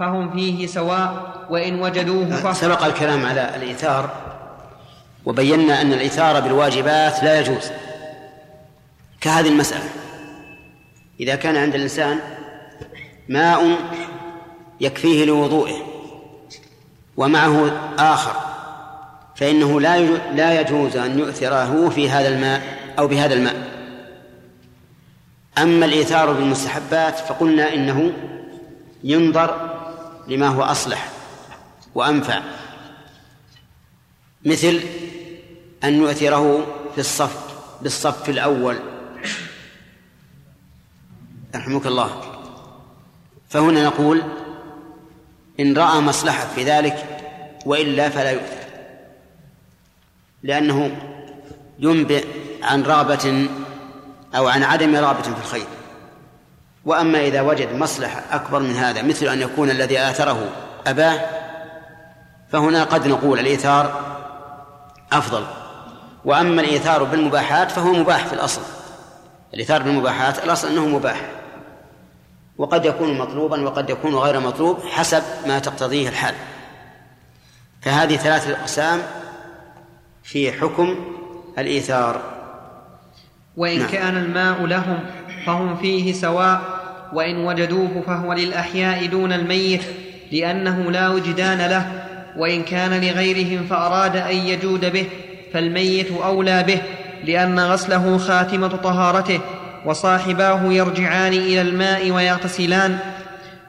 فهم فيه سواء وإن وجدوه فهم سبق الكلام على الإيثار وبينا أن الإيثار بالواجبات لا يجوز كهذه المسألة. إذا كان عند الإنسان ماء يكفيه لوضوئه ومعه آخر فإنه لا لا يجوز أن يؤثره في هذا الماء أو بهذا الماء. أما الإيثار بالمستحبات فقلنا إنه ينظر لما هو أصلح وأنفع. مثل أن يؤثره في الصف بالصف الأول. رحمك الله. فهنا نقول إن رأى مصلحة في ذلك وإلا فلا يؤثر. لأنه ينبئ عن رغبة أو عن عدم رغبة في الخير. وأما إذا وجد مصلحة أكبر من هذا مثل أن يكون الذي آثره أباه فهنا قد نقول الإيثار أفضل. وأما الإيثار بالمباحات فهو مباح في الأصل. الإيثار بالمباحات الأصل أنه مباح. وقد يكون مطلوبا وقد يكون غير مطلوب حسب ما تقتضيه الحال. فهذه ثلاثة أقسام في حكم الإيثار. وإن نعم. كان الماء لهم فهم فيه سواء وإن وجدوه فهو للأحياء دون الميت لأنه لا وجدان له وإن كان لغيرهم فأراد أن يجود به فالميت أولى به لأن غسله خاتمة طهارته وصاحباه يرجعان إلى الماء ويغتسلان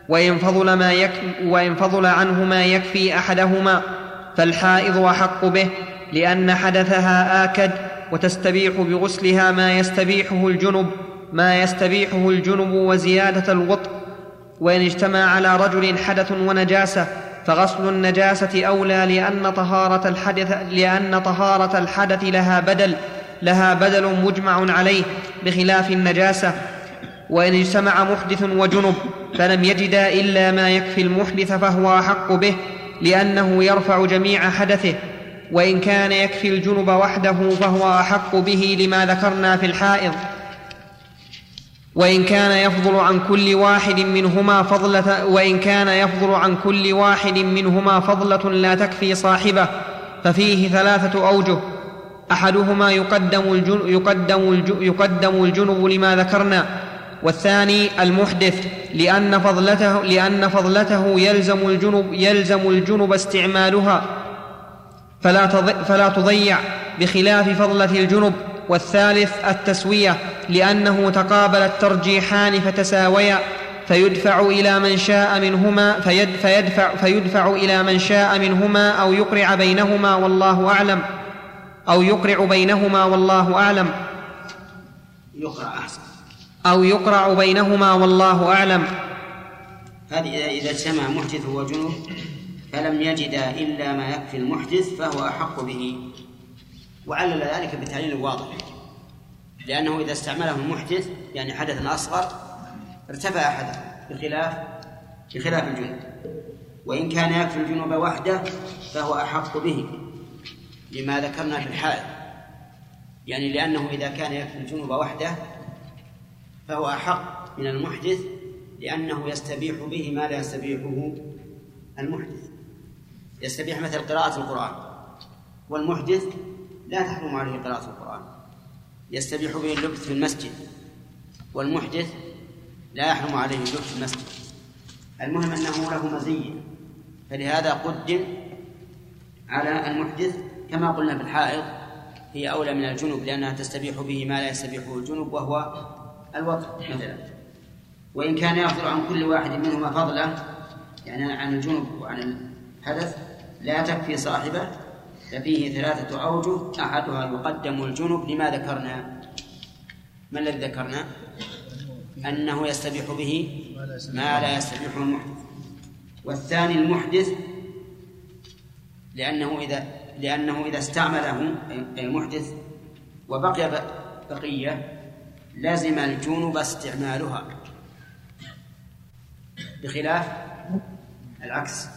وإن فضل, ما يك وإن فضل عنه ما يكفي أحدهما فالحائض أحق به لأن حدثها آكد وتستبيح بغسلها ما يستبيحه الجنب. ما يستبيحه الجنب وزيادة الوطء وإن اجتمع على رجل حدث ونجاسة فغسل النجاسة أولى لأن طهارة الحدث لأن طهارة الحدث لها بدل لها بدل مجمع عليه بخلاف النجاسة. وإن اجتمع محدث وجنب فلم يجدا إلا ما يكفي المحدث فهو أحق به لأنه يرفع جميع حدثه. وإن كان يكفي الجنب وحده فهو أحق به لما ذكرنا في الحائض. وإن كان يفضل عن كل واحد منهما فضلة وإن كان يفضل عن كل واحد منهما فضلة لا تكفي صاحبه ففيه ثلاثة أوجه. أحدهما يقدم الجن يقدم, الجن يقدم الجنب لما ذكرنا. والثاني المحدث لأن فضلته لأن فضلته يلزم الجنب يلزم الجنب استعمالها. فلا فلا تضيع بخلاف فضلة الجنب. والثالث التسوية لأنه تقابل الترجيحان فتساويا فيدفع إلى من شاء منهما فيدفع, فيدفع إلى من شاء منهما أو يقرع بينهما والله أعلم. أو يقرع بينهما والله أعلم. يقرع أحسن. أو يقرع بينهما والله أعلم. هذه إذا اجتمع محدث وجنوب فلم يجد إلا ما يكفي المحدث فهو أحق به. وعلل ذلك بتعليل واضح. لأنه إذا استعمله المحدث يعني حدثا أصغر ارتفع حدث بخلاف بخلاف الجنوب. وإن كان يكفي الجنوب وحده فهو أحق به لما ذكرنا في الحائض. يعني لأنه إذا كان يكفي الجنوب وحده فهو أحق من المحدث لأنه يستبيح به ما لا يستبيحه المحدث. يستبيح مثل قراءة القرآن. والمحدث لا تحرم عليه قراءة القرآن. يستبيح به اللبث في المسجد والمحدث لا يحرم عليه اللبث في المسجد. المهم أنه له مزية فلهذا قدم على المحدث كما قلنا في الحائض هي أولى من الجنوب لأنها تستبيح به ما لا يستبيحه الجنوب وهو الوطء مثلا. وإن كان يأخذ عن كل واحد منهما فضلا يعني عن الجنوب وعن الحدث لا تكفي صاحبه ففيه ثلاثة أوجه أحدها يقدم الجنب لما ذكرنا ما الذي ذكرنا؟ أنه يستبيح به ما لا يستبيح المحدث. والثاني المحدث لأنه إذا لأنه إذا استعمله المحدث وبقي بقية لازم الجنوب استعمالها. بخلاف العكس.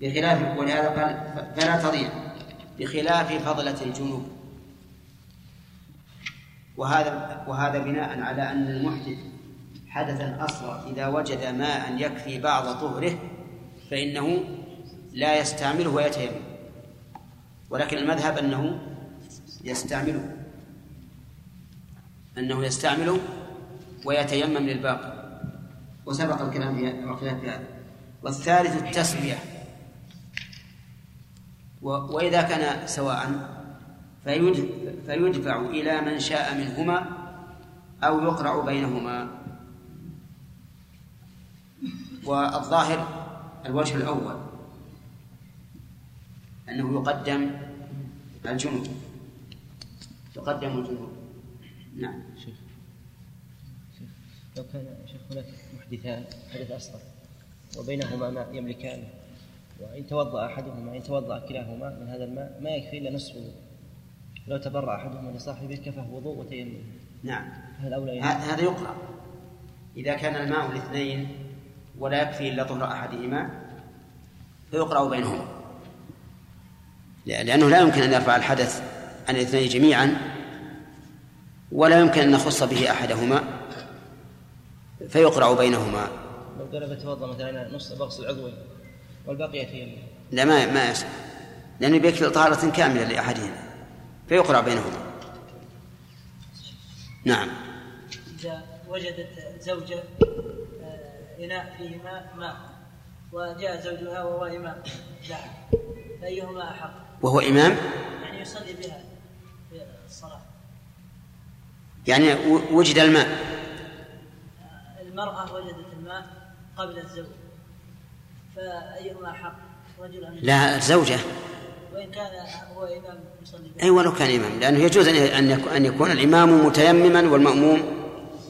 بخلاف ولهذا قال فلا تضيع. بخلاف فضلة الجنوب. وهذا وهذا بناء على أن المحدث حدثا أصغر إذا وجد ماء يكفي بعض طهره فإنه لا يستعمله ويتيمم. ولكن المذهب أنه يستعمله أنه يستعمله ويتيمم للباقي. وسبق الكلام في هذا والثالث التسوية وإذا كان سواء فيدفع إلى من شاء منهما أو يقرع بينهما. والظاهر الوجه الأول أنه يقدم الجنوب يقدم الجنوب نعم. شيخ. شيخ لو كان شيخ هناك محدثان حدث أصغر وبينهما ماء يملكانه وإن توضأ أحدهما إن توضأ كلاهما من هذا الماء ما يكفي إلا نصف لو تبرع أحدهما لصاحبه كفاه وضوء وتيمم. نعم. هذا يقرأ. إذا كان الماء الاثنين ولا يكفي إلا طهر أحدهما فيقرأ بينهما. لأنه لا يمكن أن يرفع الحدث عن الاثنين جميعا ولا يمكن أن نخص به أحدهما فيقرأ بينهما. لو قال بتوضأ مثلا نص بغسل عضوي والباقي يتيمم. لا ما ما يصح. لأنه بيكفي طهارة كاملة لأحدهما. فيقرأ بينهما نعم إذا وجدت زوجة إناء فيه ماء ماء وجاء زوجها وهو إمام لها فأيهما أحق؟ وهو إمام؟ يعني يصلي بها في الصلاة يعني وجد الماء المرأة وجدت الماء قبل الزوج فأيهما أحق؟ رجل لا الزوجة وإن كان هو إمام يصلي أي ولو كان إمام لأنه يجوز أن يكون الإمام متيمما والمأموم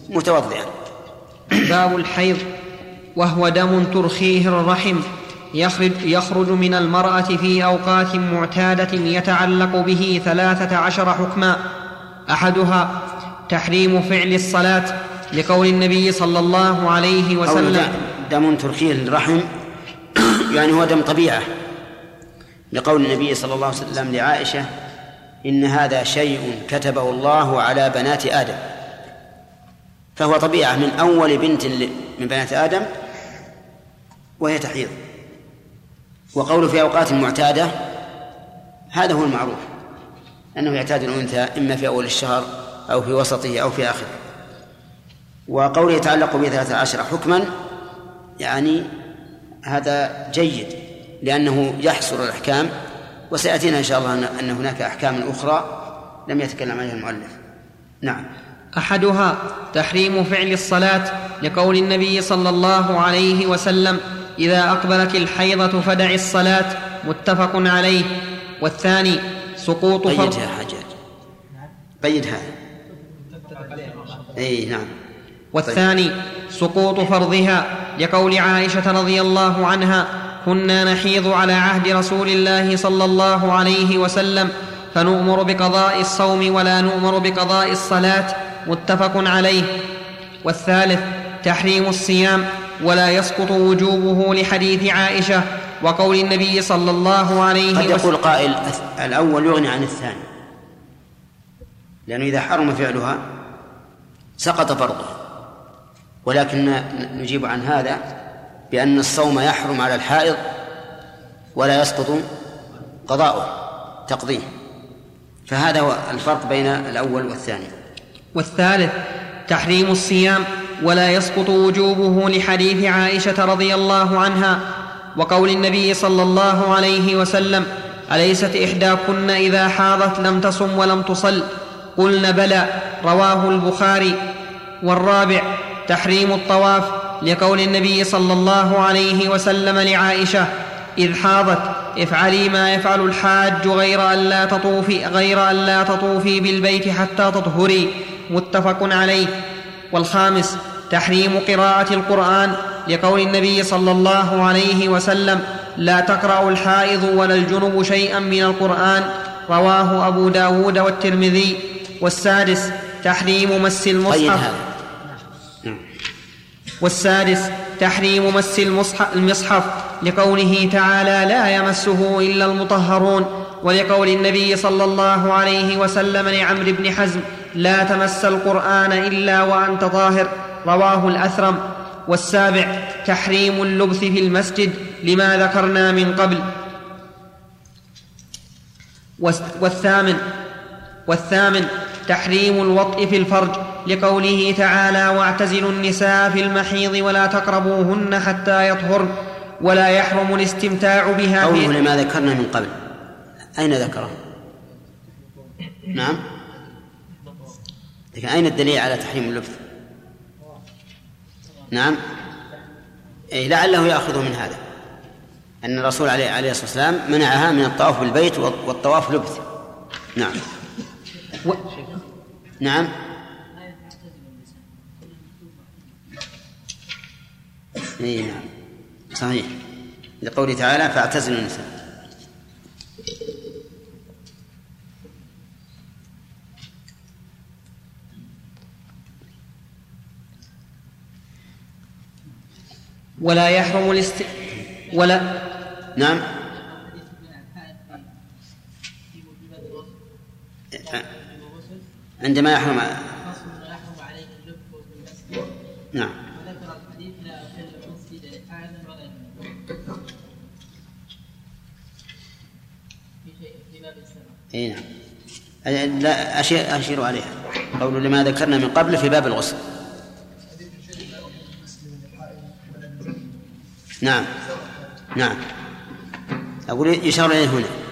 متوضئا. باب الحيض وهو دم ترخيه الرحم يخرج, يخرج من المرأة في أوقات معتادة يتعلق به ثلاثة عشر حكما. أحدها تحريم فعل الصلاة لقول النبي صلى الله عليه وسلم. دم ترخيه الرحم يعني هو دم طبيعة. لقول النبي صلى الله عليه وسلم لعائشة إن هذا شيء كتبه الله على بنات آدم. فهو طبيعة من أول بنت من بنات آدم وهي تحيض. وقوله في أوقات معتادة هذا هو المعروف أنه يعتاد الأنثى إما في أول الشهر أو في وسطه أو في آخره. وقوله يتعلق به ثلاثة عشر حكما يعني هذا جيد. لأنه يحصر الأحكام وسيأتينا إن شاء الله أن هناك أحكام أخرى لم يتكلم عنها المؤلف. نعم. أحدها تحريم فعل الصلاة لقول النبي صلى الله عليه وسلم إذا اقبلت الحيضة فدع الصلاة متفق عليه. والثاني سقوط فرض قيدها حجاج. قيدها. إي نعم. والثاني سقوط فرضها لقول عائشة رضي الله عنها. كنا نحيض على عهد رسول الله صلى الله عليه وسلم فنؤمر بقضاء الصوم ولا نؤمر بقضاء الصلاة متفق عليه. والثالث تحريم الصيام ولا يسقط وجوبه لحديث عائشة وقول النبي صلى الله عليه وسلم قد يقول قائل الأول يغني عن الثاني لأنه إذا حرم فعلها سقط فرضه ولكن نجيب عن هذا بأن الصوم يحرم على الحائض ولا يسقط قضاؤه تقضيه. فهذا هو الفرق بين الأول والثاني. والثالث تحريم الصيام ولا يسقط وجوبه لحديث عائشة رضي الله عنها وقول النبي صلى الله عليه وسلم أليست إحداكن إذا حاضت لم تصم ولم تصل؟ قلن بلى رواه البخاري. والرابع تحريم الطواف لقول النبي صلى الله عليه وسلم لعائشة إذ حاضت افعلي ما يفعل الحاج غير أن لا تطوفي غير أن لا تطوفي بالبيت حتى تطهري. متفق عليه. والخامس تحريم قراءة القرآن لقول النبي صلى الله عليه وسلم لا تقرأ الحائض ولا الجنب شيئا من القرآن. رواه أبو داود والترمذي. والسادس تحريم مس المصحف. والسادس تحريم مس المصحف لقوله تعالى لا يمسه إلا المطهرون ولقول النبي صلى الله عليه وسلم لعمرو بن حزم لا تمس القرآن إلا وأنت طاهر رواه الأثرم. والسابع تحريم اللبث في المسجد لما ذكرنا من قبل. والثامن والثامن تحريم الوطء في الفرج. لقوله تعالى واعتزلوا النساء في المحيض ولا تقربوهن حتى يطهرن ولا يحرم الاستمتاع بها قوله لما ذكرنا من قبل. أين ذكره؟ نعم. لكن أين الدليل على تحريم اللبث نعم. إيه لعله يأخذه من هذا. أن الرسول عليه, عليه الصلاة والسلام منعها من الطواف بالبيت والطواف لبث نعم. و... نعم. إي نعم. صحيح. لقوله تعالى فاعتزلوا النساء. ولا يحرم الاست ولا نعم. عندما يحرم نعم وذكر الحديث لا المسجد ولا في باب إي نعم. لا أشير, أشير عليها. قول لما ذكرنا من قبل في باب الغسل. نعم. نعم. أقول يشار إليه هنا.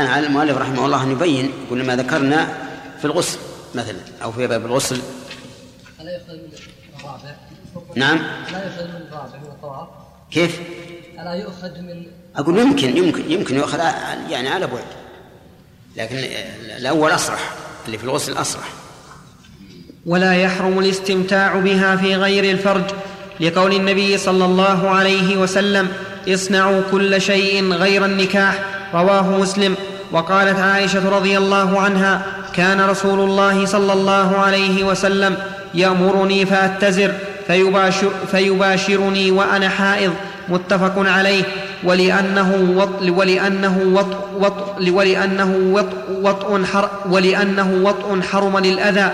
وكان على المؤلف رحمه الله أن يبين كل ما ذكرنا في الغسل مثلا أو في باب الغسل. ألا يؤخذ من الرابع؟ نعم. لا يؤخذ من الرابع من الطواف كيف؟ ألا يؤخذ من أقول يمكن يمكن يمكن يؤخذ يعني على بعد. لكن الأول أصرح اللي في الغسل أصرح. ولا يحرم الاستمتاع بها في غير الفرج لقول النبي صلى الله عليه وسلم اصنعوا كل شيء غير النكاح رواه مسلم. وقالت عائشة رضي الله عنها كان رسول الله صلى الله عليه وسلم يأمرني فأتزر فيباشر فيباشرني وأنا حائض. متفق عليه. ولأنه وط ولأنه وط وط ولأنه وط وطء حر ولأنه وطء حرم للأذى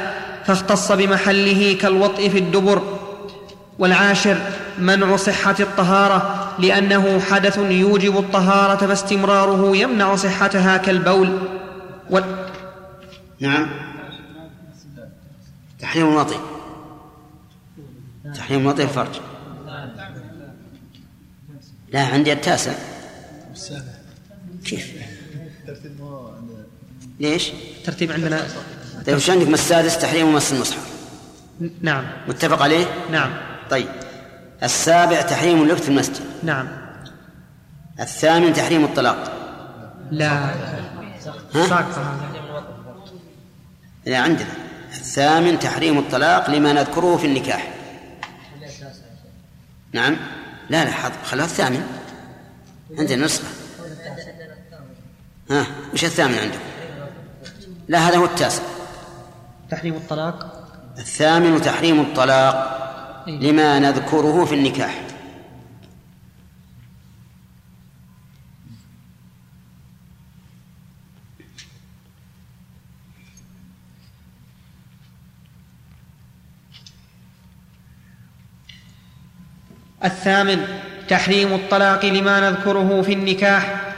فاختص بمحله كالوطء في الدبر. والعاشر منع صحة الطهارة لأنه حدث يوجب الطهارة فاستمراره يمنع صحتها كالبول. و... نعم. تحريم الوطي تحريم الوطي الفرج لا عندي التاسع. كيف؟ ليش؟ ترتيب عندنا. طيب وش عندك؟ السادس تحريم مس المصحف. نعم. متفق عليه؟ نعم. طيب. السابع تحريم اللبث في المسجد. نعم. الثامن تحريم الطلاق. لا. ها؟ لا عندنا. الثامن تحريم الطلاق لما نذكره في النكاح. نعم. لا لا خلها الثامن عندنا نسخة. ها وش الثامن عندكم؟ لا هذا هو التاسع. تحريم الطلاق؟ الثامن تحريم الطلاق. لما نذكره في النكاح. الثامن تحريم الطلاق لما نذكره في النكاح.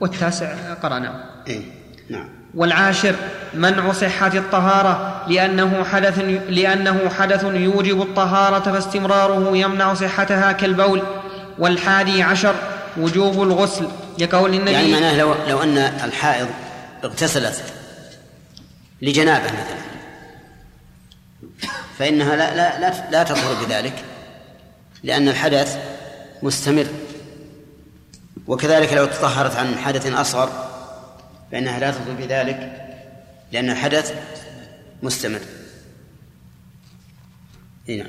والتاسع قرأنا. إيه؟ نعم. والعاشر منع صحة الطهارة لأنه حدث لأنه حدث يوجب الطهارة فاستمراره يمنع صحتها كالبول. والحادي عشر وجوب الغسل لقول النبي يعني معناه لو لو أن الحائض اغتسلت لجنابة مثلا. فإنها لا لا لا, لا تطهر بذلك لأن الحدث مستمر. وكذلك لو تطهرت عن حدث أصغر فإنها لا تطهر بذلك لأن الحدث مستمر. نعم.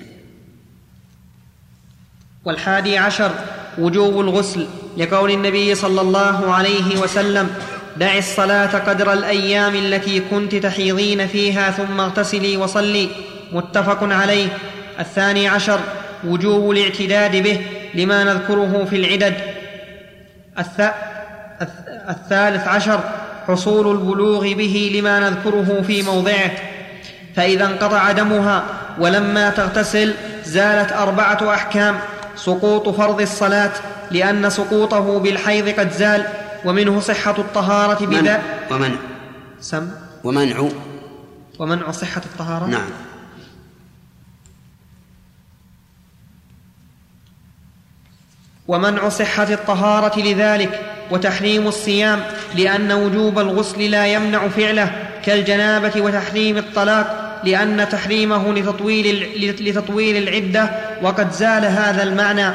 والحادي عشر وجوب الغسل لقول النبي صلى الله عليه وسلم دع الصلاة قدر الأيام التي كنت تحيضين فيها ثم اغتسلي وصلي. متفق عليه. الثاني عشر وجوب الاعتداد به لما نذكره في العدد. الثالث عشر حصول البلوغ به لما نذكره في موضعه. فإذا انقطع دمها ولما تغتسل زالت أربعة أحكام سقوط فرض الصلاة لأن سقوطه بالحيض قد زال ومنه صحة الطهارة بذا. ومنع. سم. ومنع. ومنع صحة الطهارة؟ نعم. ومنع صحة الطهارة لذلك وتحريم الصيام لأن وجوب الغسل لا يمنع فعله كالجنابة وتحريم الطلاق لأن تحريمه لتطويل, لتطويل العدة وقد زال هذا المعنى.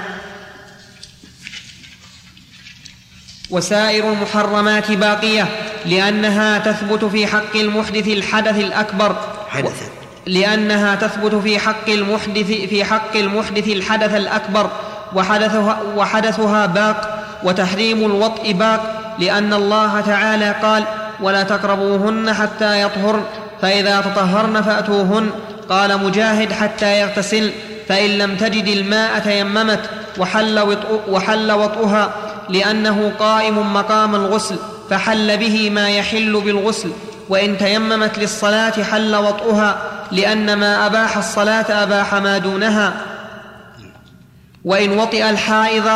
وسائر المحرمات باقية لأنها تثبت في حق المحدث الحدث الأكبر. حدث لأنها تثبت في حق المحدث في حق المحدث الحدث الأكبر. وحدثها, وحدثها باق وتحريم الوطء باق لأن الله تعالى قال ولا تقربوهن حتى يطهرن فإذا تطهرن فأتوهن. قال مجاهد حتى يغتسل فإن لم تجد الماء تيممت وحل, وطء وحل وطئها لأنه قائم مقام الغسل فحل به ما يحل بالغسل وإن تيممت للصلاة حل وطئها لأن ما أباح الصلاة أباح ما دونها. وإن وطئ الحائض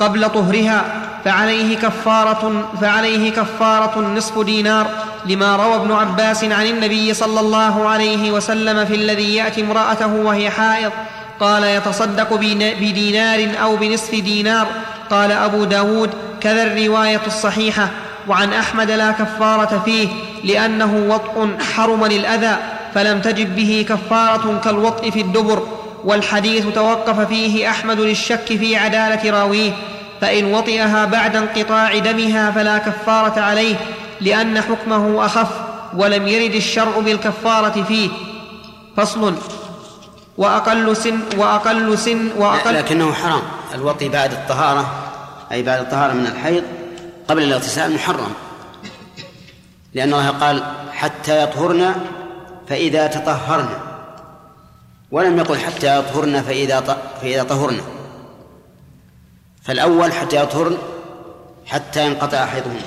قبل طهرها فعليه كفارة فعليه كفارة نصف دينار لما روى ابن عباس عن النبي صلى الله عليه وسلم في الذي يأتي امرأته وهي حائض. قال يتصدق بدينار أو بنصف دينار. قال أبو داود كذا الرواية الصحيحة. وعن أحمد لا كفارة فيه لأنه وطء حرم للأذى فلم تجب به كفارة كالوطء في الدبر. والحديث توقف فيه أحمد للشك في عدالة راويه فإن وطئها بعد انقطاع دمها فلا كفارة عليه لأن حكمه أخف ولم يرد الشرع بالكفارة فيه. فصل. وأقل سن وأقل سن وأقل لكنه حرام. الوطي بعد الطهارة أي بعد الطهارة من الحيض قبل الاغتسال محرم. لأن الله قال حتى يطهرن فإذا تطهرن. ولم يقل حتى يطهرن فإذا فإذا طهرن. فالأول حتى يطهرن حتى ينقطع حيضهن.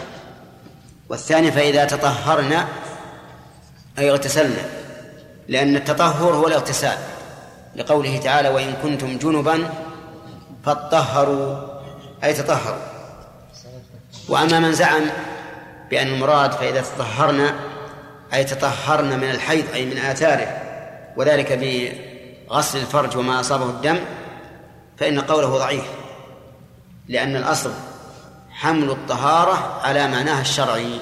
والثاني فإذا تطهرن أي اغتسلن. لأن التطهر هو الاغتسال. لقوله تعالى وإن كنتم جنبا فاطهروا. أي تطهروا. وأما من زعم بأن المراد فإذا تطهرن أي تطهرن من الحيض أي من آثاره وذلك بغسل الفرج وما أصابه الدم فإن قوله ضعيف لأن الأصل حمل الطهارة على معناها الشرعي.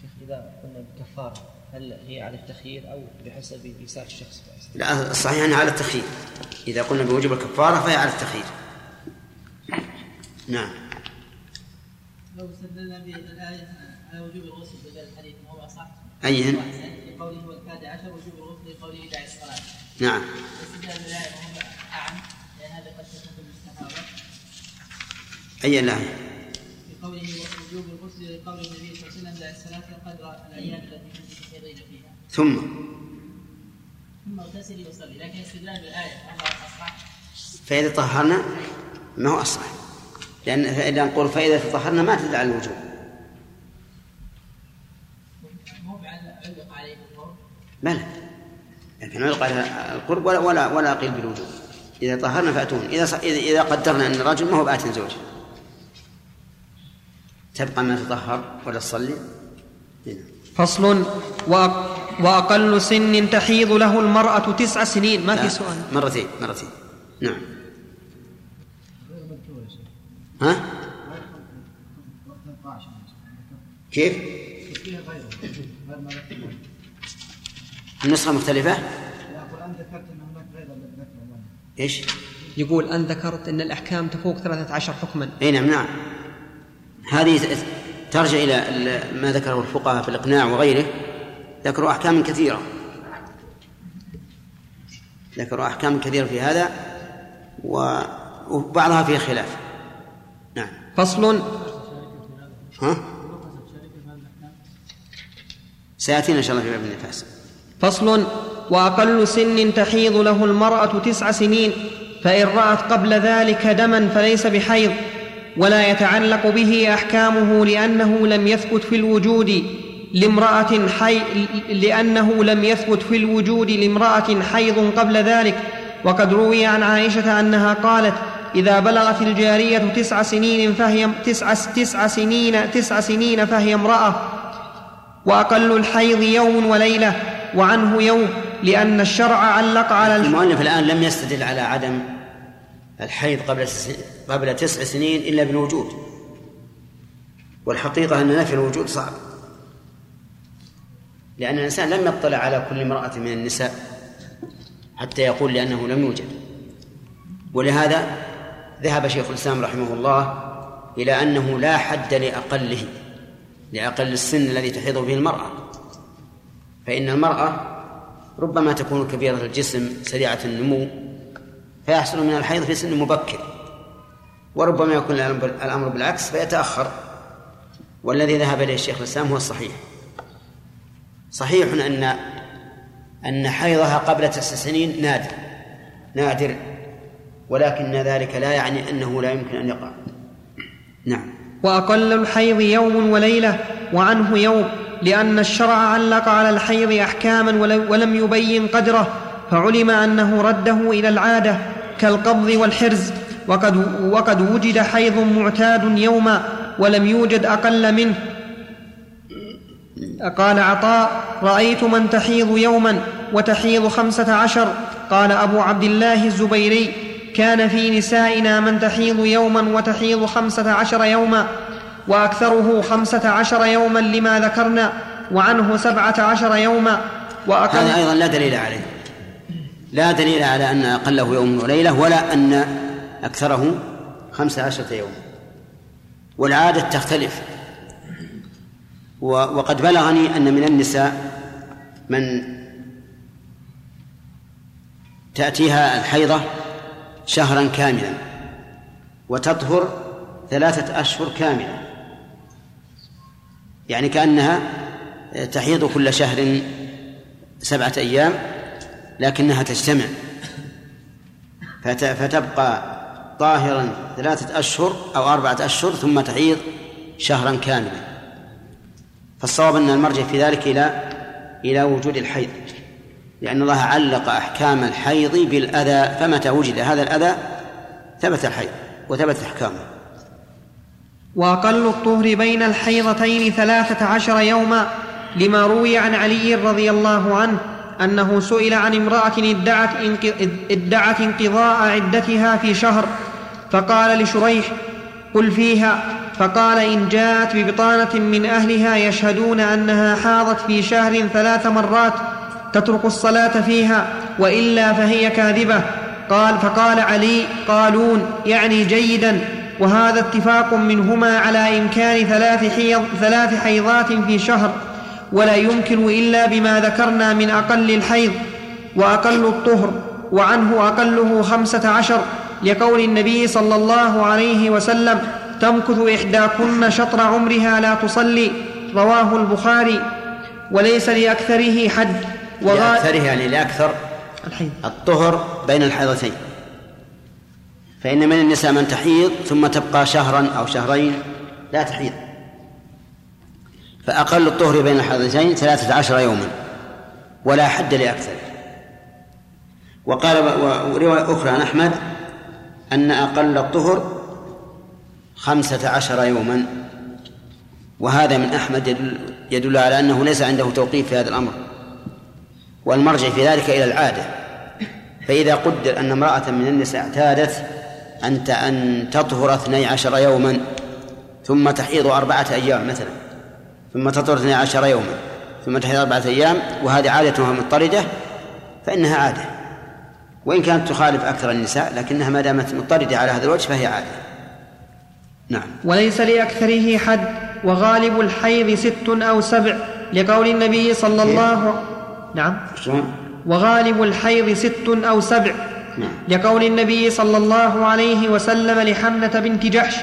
شيخ إذا قلنا بكفارة هل هي على التخيير أو بحسب إيسار الشخص؟ لا الصحيح أنها على التخيير. إذا قلنا بوجوب الكفارة فهي على التخيير. نعم. لو استدلنا به الآية على وجوب الغسل بدل الحديث وهو أصح؟ أيهن؟ لقوله هو الحادي عشر وجوب الغسل لقوله الصلاة نعم. أي الآية؟ بقوله وجوب الغسل لقول النبي صلى الله عليه وسلم دع الصلاة قدر الأيام التي كنت تحيضين فيها ثم. ثم اغتسلي وصلي لكن استدلال بالآية وهو أصح فإذا طهرنا ما هو أصح. لأن إذا نقول فإذا تطهرنا ما تدل على الوجوب. مو علق عليه بلى. لكن علق على القرب ولا ولا ولا قيل بالوجوب. إذا طهرنا فأتون إذا ص- إذا قدرنا أن الرجل ما هو بآت زوجة. تبقى ما تطهر ولا تصلي هنا. فصل. وأق- وأقل سن تحيض له المرأة تسع سنين. ما في سؤال. مرتين مرتين. نعم. ها؟ كيف؟ النسخة مختلفة؟ إيش؟ يقول أن ذكرت أن الأحكام تفوق ثلاثة عشر حكما. إي نعم نعم. هذه ترجع إلى ال- ما ذكره الفقهاء في الإقناع وغيره. ذكروا احكام كثيرة. ذكروا احكام كثيرة في هذا وبعضها فيه خلاف. نعم. فصل؟ ها؟ سيأتينا إن شاء الله في باب النفاس. فصل وأقل سن تحيض له المرأة تسع سنين فإن رأت قبل ذلك دما فليس بحيض ولا يتعلق به أحكامه لأنه لم يثبت في الوجود لامرأة حي لأنه لم يثبت في الوجود لامرأة حيض قبل ذلك. وقد روي عن عائشة أنها قالت إذا بلغت الجارية تسع سنين فهي تسع, تسع سنين تسع سنين فهي امرأة وأقل الحيض يوم وليلة وعنه يوم لأن الشرع علق على المؤلف الآن لم يستدل على عدم الحيض قبل قبل تسع سنين إلا بالوجود. والحقيقة أن نفي الوجود صعب. لأن الإنسان لم يطلع على كل امرأة من النساء حتى يقول لأنه لم يوجد. ولهذا ذهب شيخ الإسلام رحمه الله إلى أنه لا حد لأقله لأقل السن الذي تحيض به المرأة. فإن المرأة ربما تكون كبيرة الجسم سريعة النمو فيحصل من الحيض في سن مبكر وربما يكون الأمر بالعكس فيتأخر. والذي ذهب إليه الشيخ الإسلام هو الصحيح. صحيح أن أن حيضها قبل تسع سنين نادر نادر ولكن ذلك لا يعني أنه لا يمكن أن يقع. نعم. وأقل الحيض يوم وليلة وعنه يوم. لأن الشرع علق على الحيض أحكاما ولم يبين قدره فعلم أنه رده إلى العادة كالقبض والحرز. وقد, وقد وجد حيض معتاد يوما ولم يوجد أقل منه. قال عطاء رأيت من تحيض يوما وتحيض خمسة عشر. قال أبو عبد الله الزبيري كان في نسائنا من تحيض يوما وتحيض خمسة عشر يوما. وأكثره خمسة عشر يوما لما ذكرنا وعنه سبعة عشر يوما وأقل هذا أيضا لا دليل عليه. لا دليل على أن أقله يوم وليلة ولا أن أكثره خمسة عشرة يوما والعادة تختلف. وقد بلغني أن من النساء من تأتيها الحيضة شهرا كاملا وتطهر ثلاثة أشهر كاملة يعني كأنها تحيض كل شهر سبعة أيام لكنها تجتمع. فتبقى طاهرا ثلاثة أشهر أو أربعة أشهر ثم تحيض شهرا كاملا. فالصواب أن المرجع في ذلك إلى إلى وجود الحيض لأن الله علق أحكام الحيض بالأذى فمتى وجد هذا الأذى ثبت الحيض وثبت أحكامه. وأقل الطهر بين الحيضتين ثلاثة عشر يوما لما روي عن علي رضي الله عنه أنه سئل عن امرأة ادعت, ادعت انقضاء عدتها في شهر فقال لشريح قل فيها. فقال إن جاءت ببطانة من أهلها يشهدون أنها حاضت في شهر ثلاث مرات تترك الصلاة فيها وإلا فهي كاذبة. قال فقال علي قالون يعني جيدا. وهذا اتفاق منهما على إمكان ثلاث, حيض ثلاث حيضات في شهر ولا يمكن إلا بما ذكرنا من أقل الحيض وأقل الطهر وعنه أقله خمسة عشر لقول النبي صلى الله عليه وسلم تمكث إحداكن شطر عمرها لا تصلي رواه البخاري. وليس لأكثره حد لأكثره يعني لأكثر الحيض. الطهر بين الحيضتين. فإن من النساء من تحيض ثم تبقى شهرا أو شهرين لا تحيض. فأقل الطهر بين الحيضتين ثلاثة عشر يوما ولا حد لأكثر. وقال ورواية أخرى عن أحمد أن أقل الطهر خمسة عشر يوما وهذا من أحمد يدل, يدل على أنه ليس عنده توقيف في هذا الأمر. والمرجع في ذلك إلى العادة. فإذا قدر أن امرأة من النساء اعتادت أنت أن تطهر اثني عشر يوما ثم تحيض أربعة أيام مثلا ثم تطهر اثني عشر يوما ثم تحيض أربعة أيام وهذه عادتها مضطردة فإنها عادة. وإن كانت تخالف أكثر النساء لكنها ما دامت مضطردة على هذا الوجه فهي عادة. نعم. وليس لأكثره حد وغالب الحيض ست أو سبع لقول النبي صلى الله نعم. وغالب الحيض ست أو سبع. لقول النبي صلى الله عليه وسلم لحمنة بنت جحش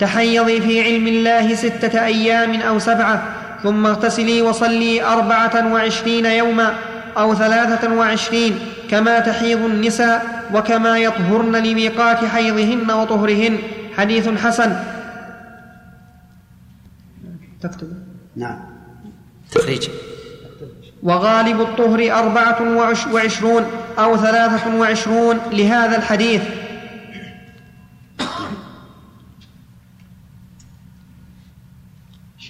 تحيضي في علم الله ستة أيام أو سبعة ثم اغتسلي وصلي أربعة وعشرين يوما أو ثلاثة وعشرين كما تحيض النساء وكما يطهرن لميقات حيضهن وطهرهن. حديث حسن. تكتب. نعم. تخريج. وغالب الطهر أربعة وعشرون أو ثلاثة وعشرون لهذا الحديث.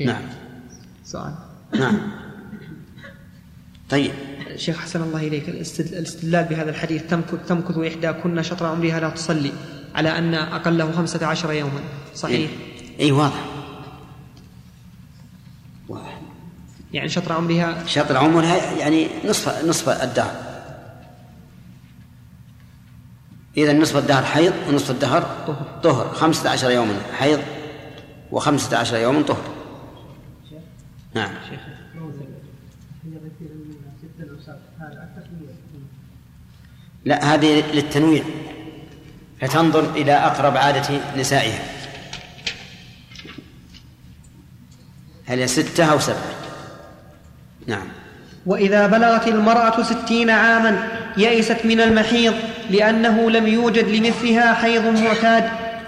نعم. سؤال. نعم. طيب. شيخ حسن الله إليك. الاستدلال بهذا الحديث تمكث إحداكن شطر عمرها لا تصلي على أن أقله خمسة عشر يوما. صحيح؟ أي, أي واضح واضح. يعني شطر عمرها؟ شطر عمرها يعني نصف نصف الدهر. إذا نصف الدهر حيض ونصف الدهر طهر. خمسة عشر يوما حيض وخمسة عشر يوما طهر. نعم. لا هذه للتنويع. فتنظر إلى أقرب عادة نسائها. هل هي ستة أو سبعة؟ نعم. وإذا بلغت المرأة ستين عاما يئست من المحيض لأنه لم يوجد لمثلها حيض معتاد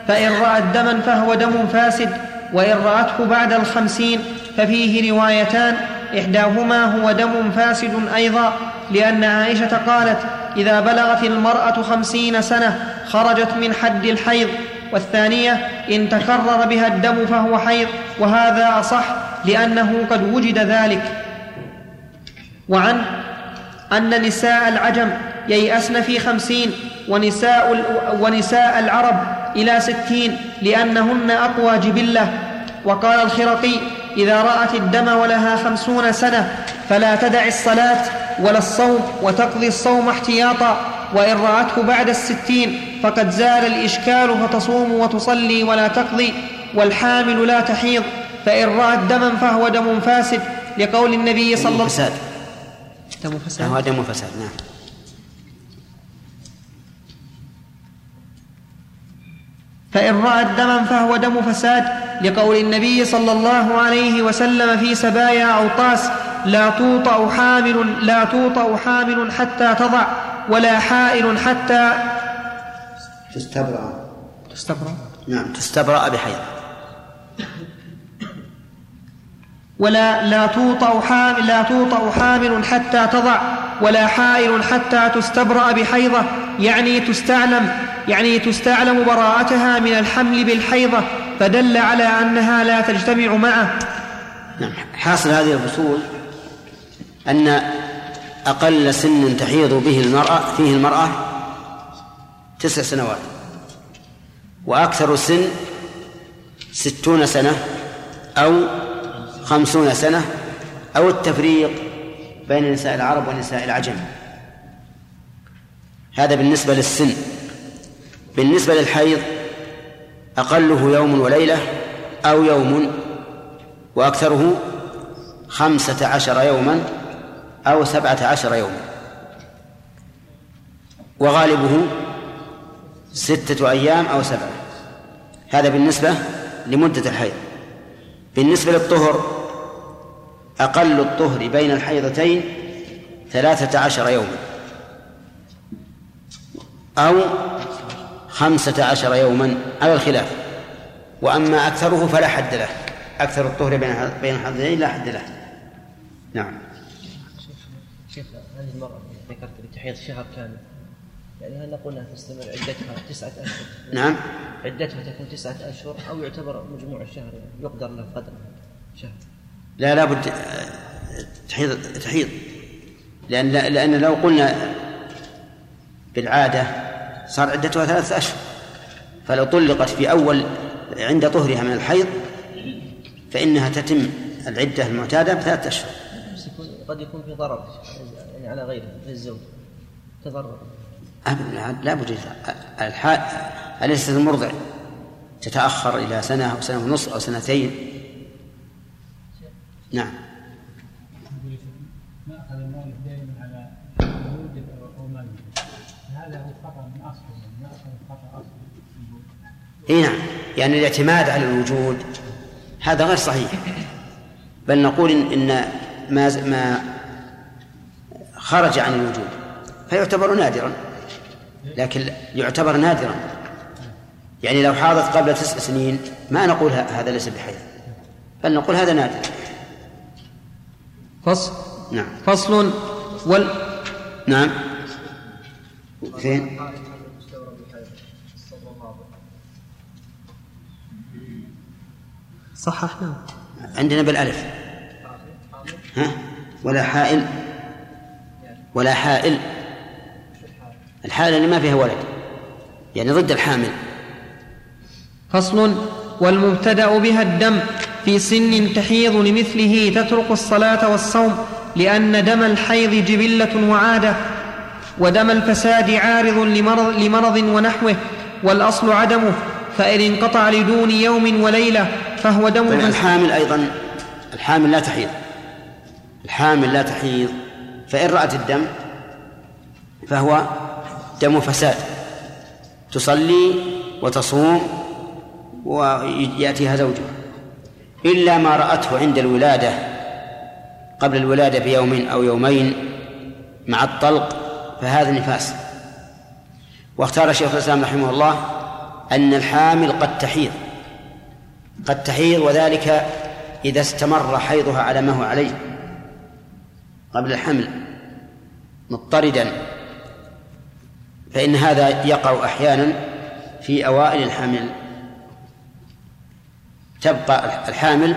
فإن رأت دما فهو دم فاسد وإن رأته بعد الخمسين ففيه روايتان إحداهما هو دم فاسد أيضا لأن عائشة قالت إذا بلغت المرأة خمسين سنة خرجت من حد الحيض والثانية إن تكرر بها الدم فهو حيض وهذا أصح لأنه قد وجد ذلك. وعنه أن نساء العجم ييأسن في خمسين ونساء, ونساء العرب إلى ستين لأنهن أقوى جبلة. وقال الخرقي إذا رأت الدم ولها خمسون سنة فلا تدع الصلاة ولا الصوم وتقضي الصوم احتياطا. وإن رأته بعد الستين فقد زال الإشكال فتصوم وتصلي ولا تقضي. والحامل لا تحيض فإن رأت دما فهو دم فاسد لقول النبي صلى الله عليه وسلم. دم فساد هو دم فساد نعم. فإن رأت دما فهو دم فساد لقول النبي صلى الله عليه وسلم في سبايا عطاس لا توطأ حامل لا توطأ حامل حتى تضع ولا حائل حتى تستبرأ. تستبرأ. نعم تستبرأ بحيض ولا لا توطأ حامل لا توطأ حامل حتى تضع ولا حائل حتى تستبرأ بحيضة. يعني تستعلم يعني تستعلم براءتها من الحمل بالحيضة فدل على أنها لا تجتمع معه. نعم حاصل هذه الفصول أن أقل سن تحيض به المرأة فيه المرأة تسع سنوات وأكثر سن ستون سنة أو خمسون سنة أو التفريق بين نساء العرب ونساء العجم. هذا بالنسبة للسن. بالنسبة للحيض أقله يوم وليلة أو يوم وأكثره خمسة عشر يوما أو سبعة عشر يوما. وغالبه ستة أيام أو سبعة. هذا بالنسبة لمدة الحيض. بالنسبة للطهر أقل الطهر بين الحيضتين ثلاثة عشر يوما أو خمسة عشر يوما على الخلاف. وأما أكثره فلا حد له. أكثر الطهر بين بين الحيضتين لا حد له. نعم. شيخ هذه المرأة ذكرت تحيض شهر كامل. يعني هل نقول أنها تستمر عدتها تسعة أشهر؟ نعم. عدتها تكون تسعة أشهر أو يعتبر مجموع الشهر يعني يقدر له قدر شهر. لا لابد تحيض تحيض. لأن لأن لو قلنا بالعادة صار عدتها ثلاثة أشهر. فلو طلقت في أول عند طهرها من الحيض فإنها تتم العدة المعتادة بثلاثة أشهر. قد يكون في ضرر يعني على غيره في الزوج تضرر لا بد أليست المرضع تتأخر إلى سنة أو سنة ونصف أو سنتين؟ نعم. ما أخذ المؤلف دائما على يوجد أو ما يوجد هذا هو خطأ من أصله ما أخذ خطأ أصله. إي نعم. يعني الاعتماد على الوجود هذا غير صحيح. بل نقول إن ما ما خرج عن الوجود فيعتبر نادرا. لكن يعتبر نادرا. يعني لو حاضت قبل تسع سنين ما نقول هذا ليس بحيض بل نقول هذا نادر. فصل نعم. فصل وال نعم. فين؟ صححنا عندنا بالألف. ها؟ ولا حائل؟ ولا حائل. الحائل اللي ما فيها ولد. يعني ضد الحامل. فصل والمبتدأ بها الدم. في سن تحيض لمثله تترك الصلاة والصوم لأن دم الحيض جبلة وعادة ودم الفساد عارض لمرض, لمرض ونحوه والأصل عدمه فإن انقطع لدون يوم وليلة فهو دم طيب الحامل أيضا الحامل لا تحيض. الحامل لا تحيض فإن رأت الدم فهو دم فساد. تصلي وتصوم ويأتيها زوجها. إلا ما رأته عند الولادة قبل الولادة بيوم أو يومين مع الطلق فهذا نفاس. واختار شيخ الإسلام رحمه الله أن الحامل قد تحيض قد تحيض وذلك إذا استمر حيضها على ما هو عليه قبل الحمل مضطردا. فإن هذا يقع أحيانا في أوائل الحمل تبقى الحامل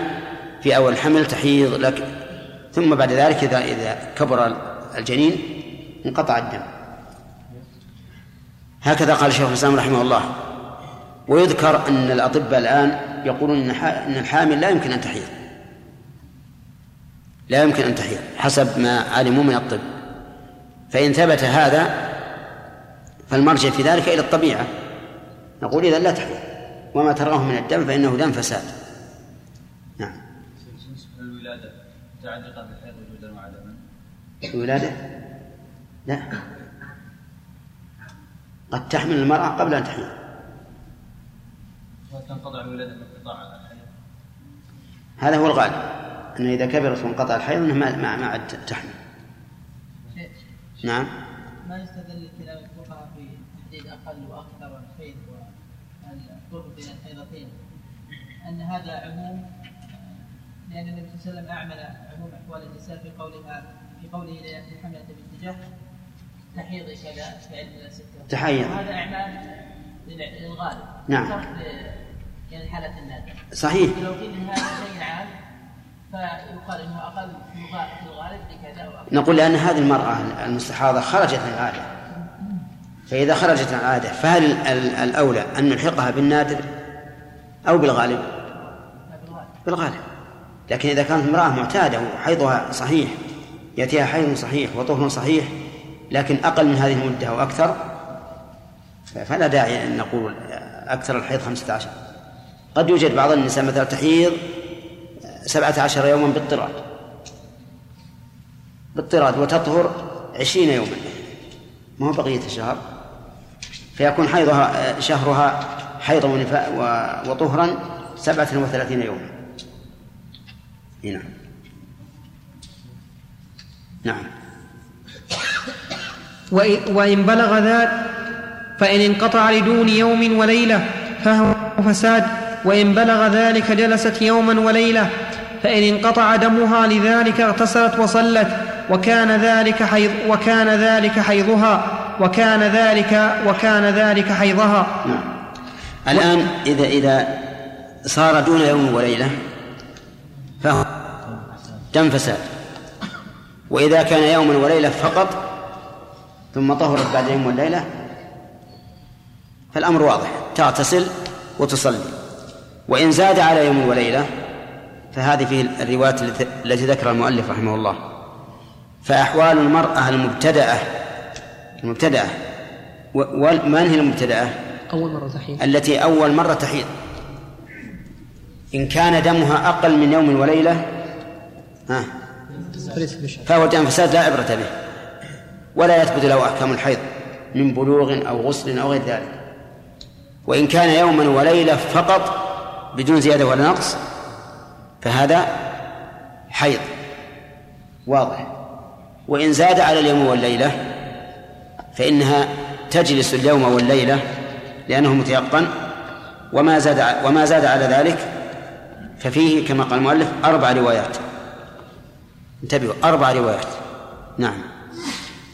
في أول الحمل تحيض لك. ثم بعد ذلك إذا إذا كبر الجنين انقطع الدم. هكذا قال الشيخ الإسلام رحمه الله. ويذكر أن الأطباء الآن يقولون أن الحامل لا يمكن أن تحيض. لا يمكن أن تحيض حسب ما علموا من الطب. فإن ثبت هذا فالمرجع في ذلك إلى الطبيعة. نقول إذا لا تحيض. وما ترأه من الدم فإنه دم فساد. نعم. الولادة متعلقة بالحيض وجودا وعدما؟ الولادة؟ لا. قد تحمل المرأة قبل أن تحيض وتنقطع الولادة بانقطاع الحيض. هذا هو الغالب أنه إذا كبرت وانقطع الحيض أنه ما ما ما عاد تحمل. نعم. ما يستدل كلام الفقهاء في تحديد أقل وأكثر الحيض والقرب بين الحيضتين. أن هذا عموم لأن النبي صلى الله عليه وسلم أعمل عموم أحوال النساء في قولها في قوله لحمله باتجاه تحيض كذا في علم السته تحيض. وهذا أعمال للغالب. نعم. يعني الحالة النادرة صحيح. لو قيل هذا شيء عام فيقال إنه أقل في الغالب وأكثر نقول لأن هذه المرأة المستحاضة خرجت عن العادة فإذا خرجت العادة فهل ال- ال- الأولى أن نلحقها بالنادر أو بالغالب؟ بالغالب. لكن إذا كانت امرأة معتادة وحيضها صحيح يأتيها حيض صحيح وطهر صحيح لكن أقل من هذه المدة أو أكثر فلا داعي أن نقول أكثر الحيض خمسة عشر. قد يوجد بعض النساء مثلا تحيض سبعة عشر يوما باضطراد. باضطراد وتطهر عشرين يوما. ما هو بقية الشهر؟ فيكون حيضها شهرها حيضا وطهرا سبعة وثلاثين يوما. نعم. نعم. وإ- وإن بلغ ذلك فإن انقطع لدون يوم وليلة فهو فساد. وإن بلغ ذلك جلست يوما وليلة فإن انقطع دمها لذلك اغتسلت وصلت وكان ذلك حيض وكان ذلك حيضها. وكان ذلك وكان ذلك حيضها. نعم. الآن إذا إذا صار دون يوم وليلة فهو دم فساد وإذا كان يوما وليلة فقط ثم طهرت بعد يوم والليلة فالأمر واضح. تغتسل وتصلي. وإن زاد على يوم وليلة فهذه فيه الروايات التي- التي ذكرها المؤلف رحمه الله. فأحوال المرأة المبتدأة المبتدأة ومن هي المبتدأة؟ أول مرة تحيض التي أول مرة تحيض إن كان دمها أقل من يوم وليلة ها فهو دم فساد لا عبرة به. ولا يثبت له أحكام الحيض من بلوغ أو غسل أو غير ذلك. وإن كان يوما وليلة فقط بدون زيادة ولا نقص فهذا حيض. واضح. وإن زاد على اليوم والليلة فإنها تجلس اليوم والليلة لأنه متيقن وما زاد وما زاد على ذلك ففيه كما قال المؤلف أربع روايات. انتبهوا أربع روايات. نعم.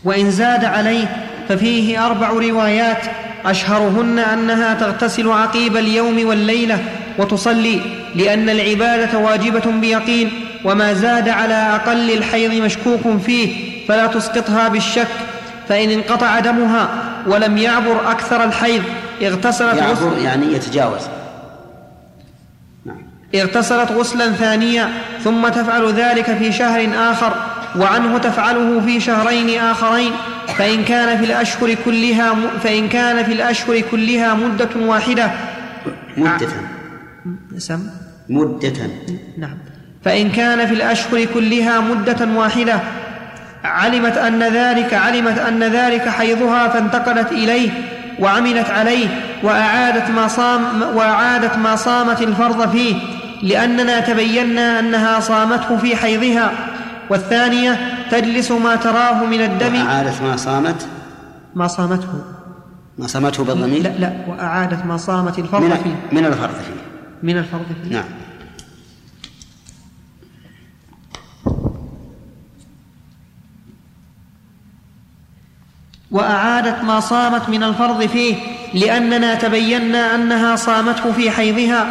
وإن زاد عليه ففيه أربع روايات أشهرهن أنها تغتسل عقيب اليوم والليلة وتصلي لأن العبادة واجبة بيقين وما زاد على أقل الحيض مشكوك فيه فلا تسقطها بالشك فإن انقطع دمها ولم يعبر أكثر الحيض اغتسلت يعبر غسل يعني يتجاوز. نعم. اغتسلت غسلا ثانيا ثم تفعل ذلك في شهر آخر وعنه تفعله في شهرين آخرين فإن كان في الأشهر كلها فإن كان في الأشهر كلها مدة واحدة. مدة. سم. مدة. نعم. فإن كان في الأشهر كلها مدة واحدة علمت أن ذلك علمت أن ذلك حيضها فانتقلت إليه وعملت عليه وأعادت ما صام وأعادت ما صامت الفرض فيه لأننا تبينا أنها صامته في حيضها. والثانية تجلس ما تراه من الدم. وأعادت ما صامت؟ ما صامته. ما صامته بالضمير؟ لا لا وأعادت ما صامت الفرض من فيه. من الفرض فيه. من الفرض فيه. نعم. وأعادت ما صامت من الفرض فيه لأننا تبينا أنها صامته في حيضها.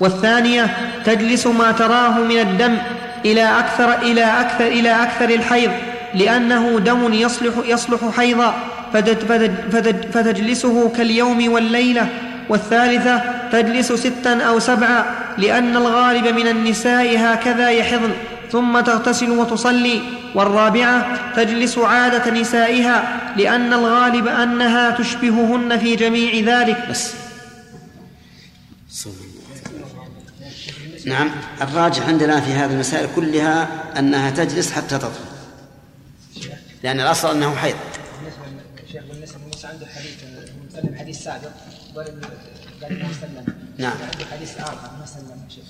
والثانية تجلس ما تراه من الدم إلى أكثر إلى أكثر إلى أكثر الحيض لأنه دم يصلح يصلح حيضا فتج- فتج- فتج- فتجلسه كاليوم والليلة. والثالثة تجلس ستا أو سبعا لأن الغالب من النساء هكذا يحضن ثم تغتسل وتصلي. والرابعة تجلس عادة نسائها لأن الغالب أنها تشبههن في جميع ذلك. بس. نعم. الراجح عندنا في هذه المسائل كلها أنها تجلس حتى تطهر. لأن الأصل أنه حيض. لموسى عنده حديث مسلم حديث سابق قال قال ما سلم نعم. حديث اخر ما سلم يا شيخ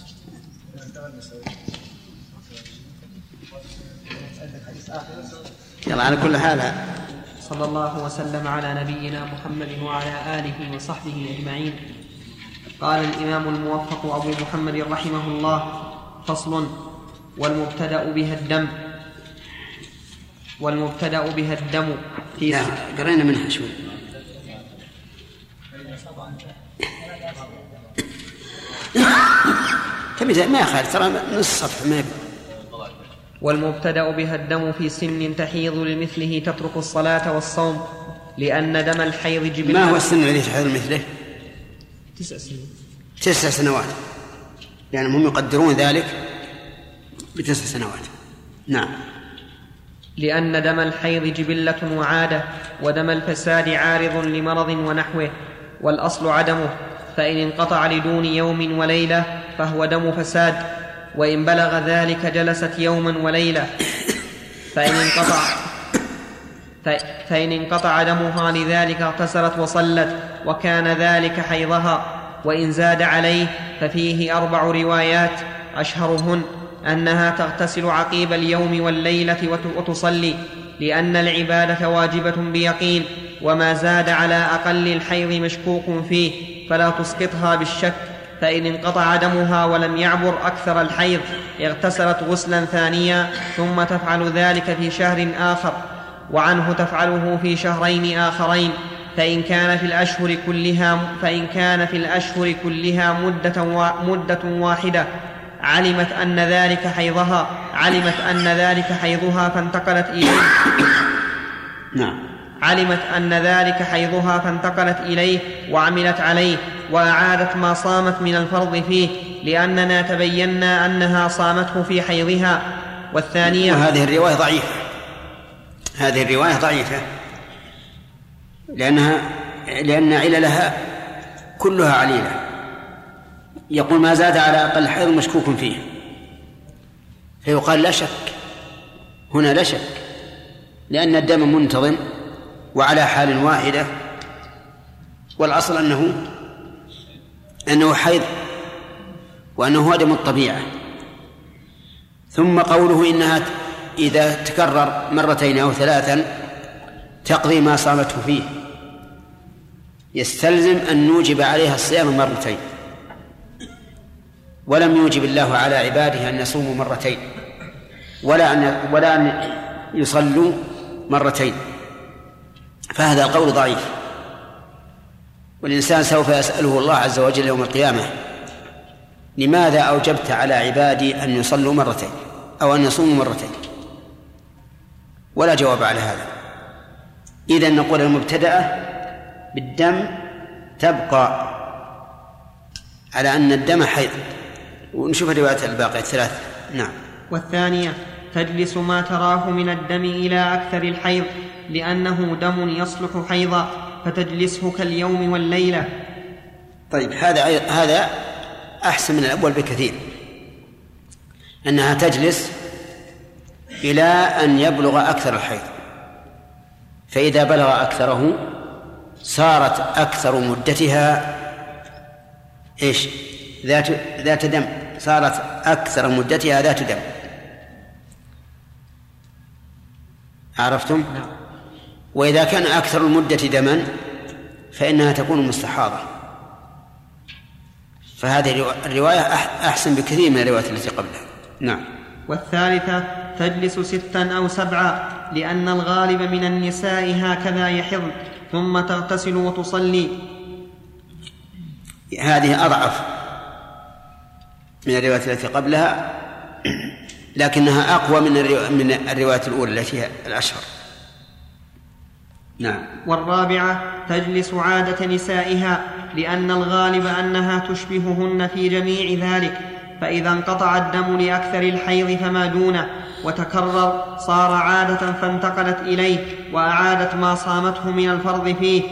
عندك حديث اخر يلا على كل حال. صلى الله وسلم على نبينا محمد وعلى آله وصحبه أجمعين. قال الإمام الموفق أبو محمد رحمه الله فصل والمبتدأ بها الدم. والمبتدأ بها الدم في لا قرينا منها شوي. تبي ما يخالف ترى نص صفحة ما يبي. والمبتدأ بها الدم في سن تحيض لمثله تترك الصلاة والصوم لأن دم الحيض جبلة ما هو السن الذي تحيض مثله تسع سنين تسع سنوات. لأنهم هم يقدرون ذلك بتسع سنوات. نعم. لأن دم الحيض جبلة وعادة ودم الفساد عارض لمرض ونحوه والأصل عدمه فإن انقطع لدون يوم وليلة فهو دم فساد وإن بلغ ذلك جلست يوما وليلة فإن انقطع فإن انقطع دمها لذلك اغتسلت وصلت وكان ذلك حيضها وإن زاد عليه ففيه أربع روايات أشهرهن أنها تغتسل عقيب اليوم والليلة وت- وتصلي لأن العبادة واجبة بيقين وما زاد على أقل الحيض مشكوك فيه فلا تسقطها بالشك. فإن انقطع دمها ولم يعبر أكثر الحيض اغتسلت غسلا ثانيا ثم تفعل ذلك في شهر آخر وعنه تفعله في شهرين آخرين فإن كان في الأشهر كلها فإن كان في الأشهر كلها مدة مدة واحدة علمت أن ذلك حيضها علمت أن ذلك حيضها فانتقلت إليه. نعم. علمت أن ذلك حيضها فانتقلت إليه وعملت عليه. وأعادت ما صامت من الفرض فيه لأننا تبينا أنها صامته في حيضها. والثانية وهذه الرواية ضعيفة. هذه الرواية ضعيفة. لأنها لأن عللها كلها عليلة. يقول ما زاد على أقل حيض مشكوك فيه. فيقال لا شك. هنا لا شك. لأن الدم منتظم وعلى حال واحدة. والأصل أنه أنه حيض وأنه هو دم الطبيعة. ثم قوله إنها إذا تكرر مرتين أو ثلاثا تقضي ما صامته فيه. يستلزم أن نوجب عليها الصيام مرتين. ولم يوجب الله على عباده أن يصوموا مرتين. ولا أن ولا أن يصلوا مرتين. فهذا القول ضعيف. والإنسان سوف يسأله الله عز وجل يوم القيامة لماذا أوجبت على عبادي أن يصلوا مرتين أو أن يصوموا مرتين؟ ولا جواب على هذا. إذا نقول المبتدأة بالدم تبقى على أن الدم حيض. ونشوف الروايات الباقية الثلاث. نعم. والثانية تجلس ما تراه من الدم إلى أكثر الحيض لأنه دم يصلح حيضا. فتجلسه كاليوم والليلة. طيب هذا هذا أحسن من الأول بكثير. أنها تجلس إلى أن يبلغ أكثر الحيض. فإذا بلغ أكثره صارت أكثر مدتها إيش؟ ذات ذات دم. صارت أكثر مدتها ذات دم. عرفتم؟ نعم. وإذا كان أكثر المدة دما فإنها تكون مستحاضة. فهذه الرواية أحسن بكثير من الروايات التي قبلها. نعم. والثالثة تجلس ستا أو سبعا لأن الغالب من النساء هكذا يحض ثم تغتسل وتصلي. هذه أضعف من الرواية التي قبلها لكنها أقوى من من الرواية الأولى التي هي الأشهر. نعم. والرابعة تجلس عادة نسائها لأن الغالب أنها تشبههن في جميع ذلك فإذا انقطع الدم لأكثر الحيض فما دونه وتكرر صار عادة فانتقلت إليه وأعادت ما صامته من الفرض فيه.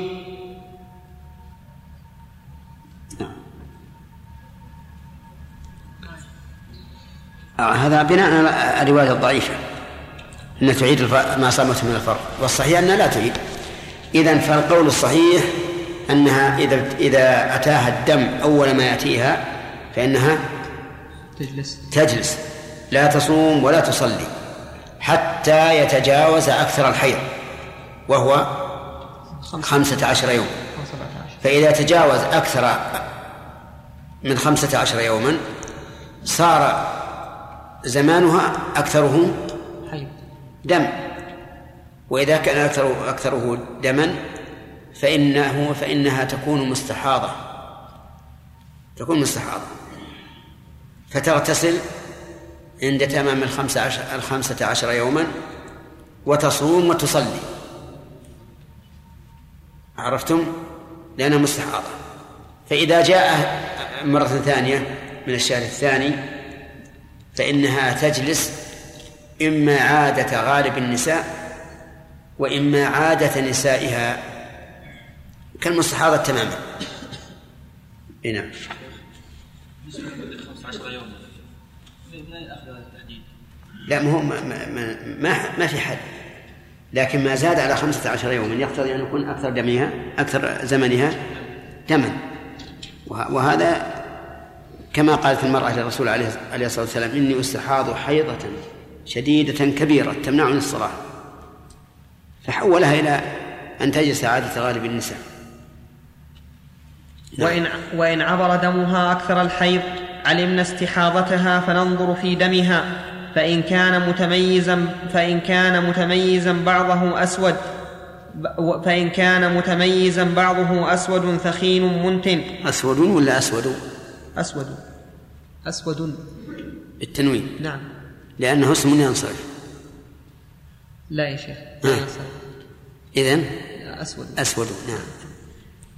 آه، هذا بناء على الرواية الضعيفة أنها تعيد ما صامته من الفرض والصحيح أنها لا تعيد. إذا فالقول الصحيح أنها إذا إذا أتاها الدم أول ما يأتيها فإنها تجلس. تجلس. لا تصوم ولا تصلي حتى يتجاوز أكثر الحيض وهو خمسة. عشر يوم. فإذا تجاوز أكثر من خمسة عشر يوما صار زمانها أكثره دم. وإذا كان أكثره أكثره دما فإنه فإنها تكون مستحاضة. تكون مستحاضة. فتغتسل عند تمام الخمسة عشر, الخمسة عشر يوما وتصوم وتصلي. عرفتم؟ لأنها مستحاضة. فإذا جاء مرة ثانية من الشهر الثاني فإنها تجلس إما عادة غالب النساء وإما عادة نسائها كالمستحاضة تماما. نعم. لا ما هو ما, ما, ما, ما في حد. لكن ما زاد على خمسة عشر يوما يقتضي أن يكون أكثر دمها أكثر زمنها دما. وهذا كما قالت المرأة للرسول عليه الصلاة والسلام إني أستحاض حيضة شديدة كبيرة تمنع من الصلاة. فحولها إلى أن تجلس عادة غالب النساء. نعم. وإن, وإن عبر دمها أكثر الحيض علمنا استحاضتها فننظر في دمها. فإن كان متميزا فإن كان متميزا بعضه أسود فإن كان متميزا بعضه أسود ثخين منتن. أسود ولا أسود؟ أسود. أسود. بالتنوين. نعم. لأنه اسم ينصرف. لا يا شيخ. إذن؟ أسود. أسود نعم.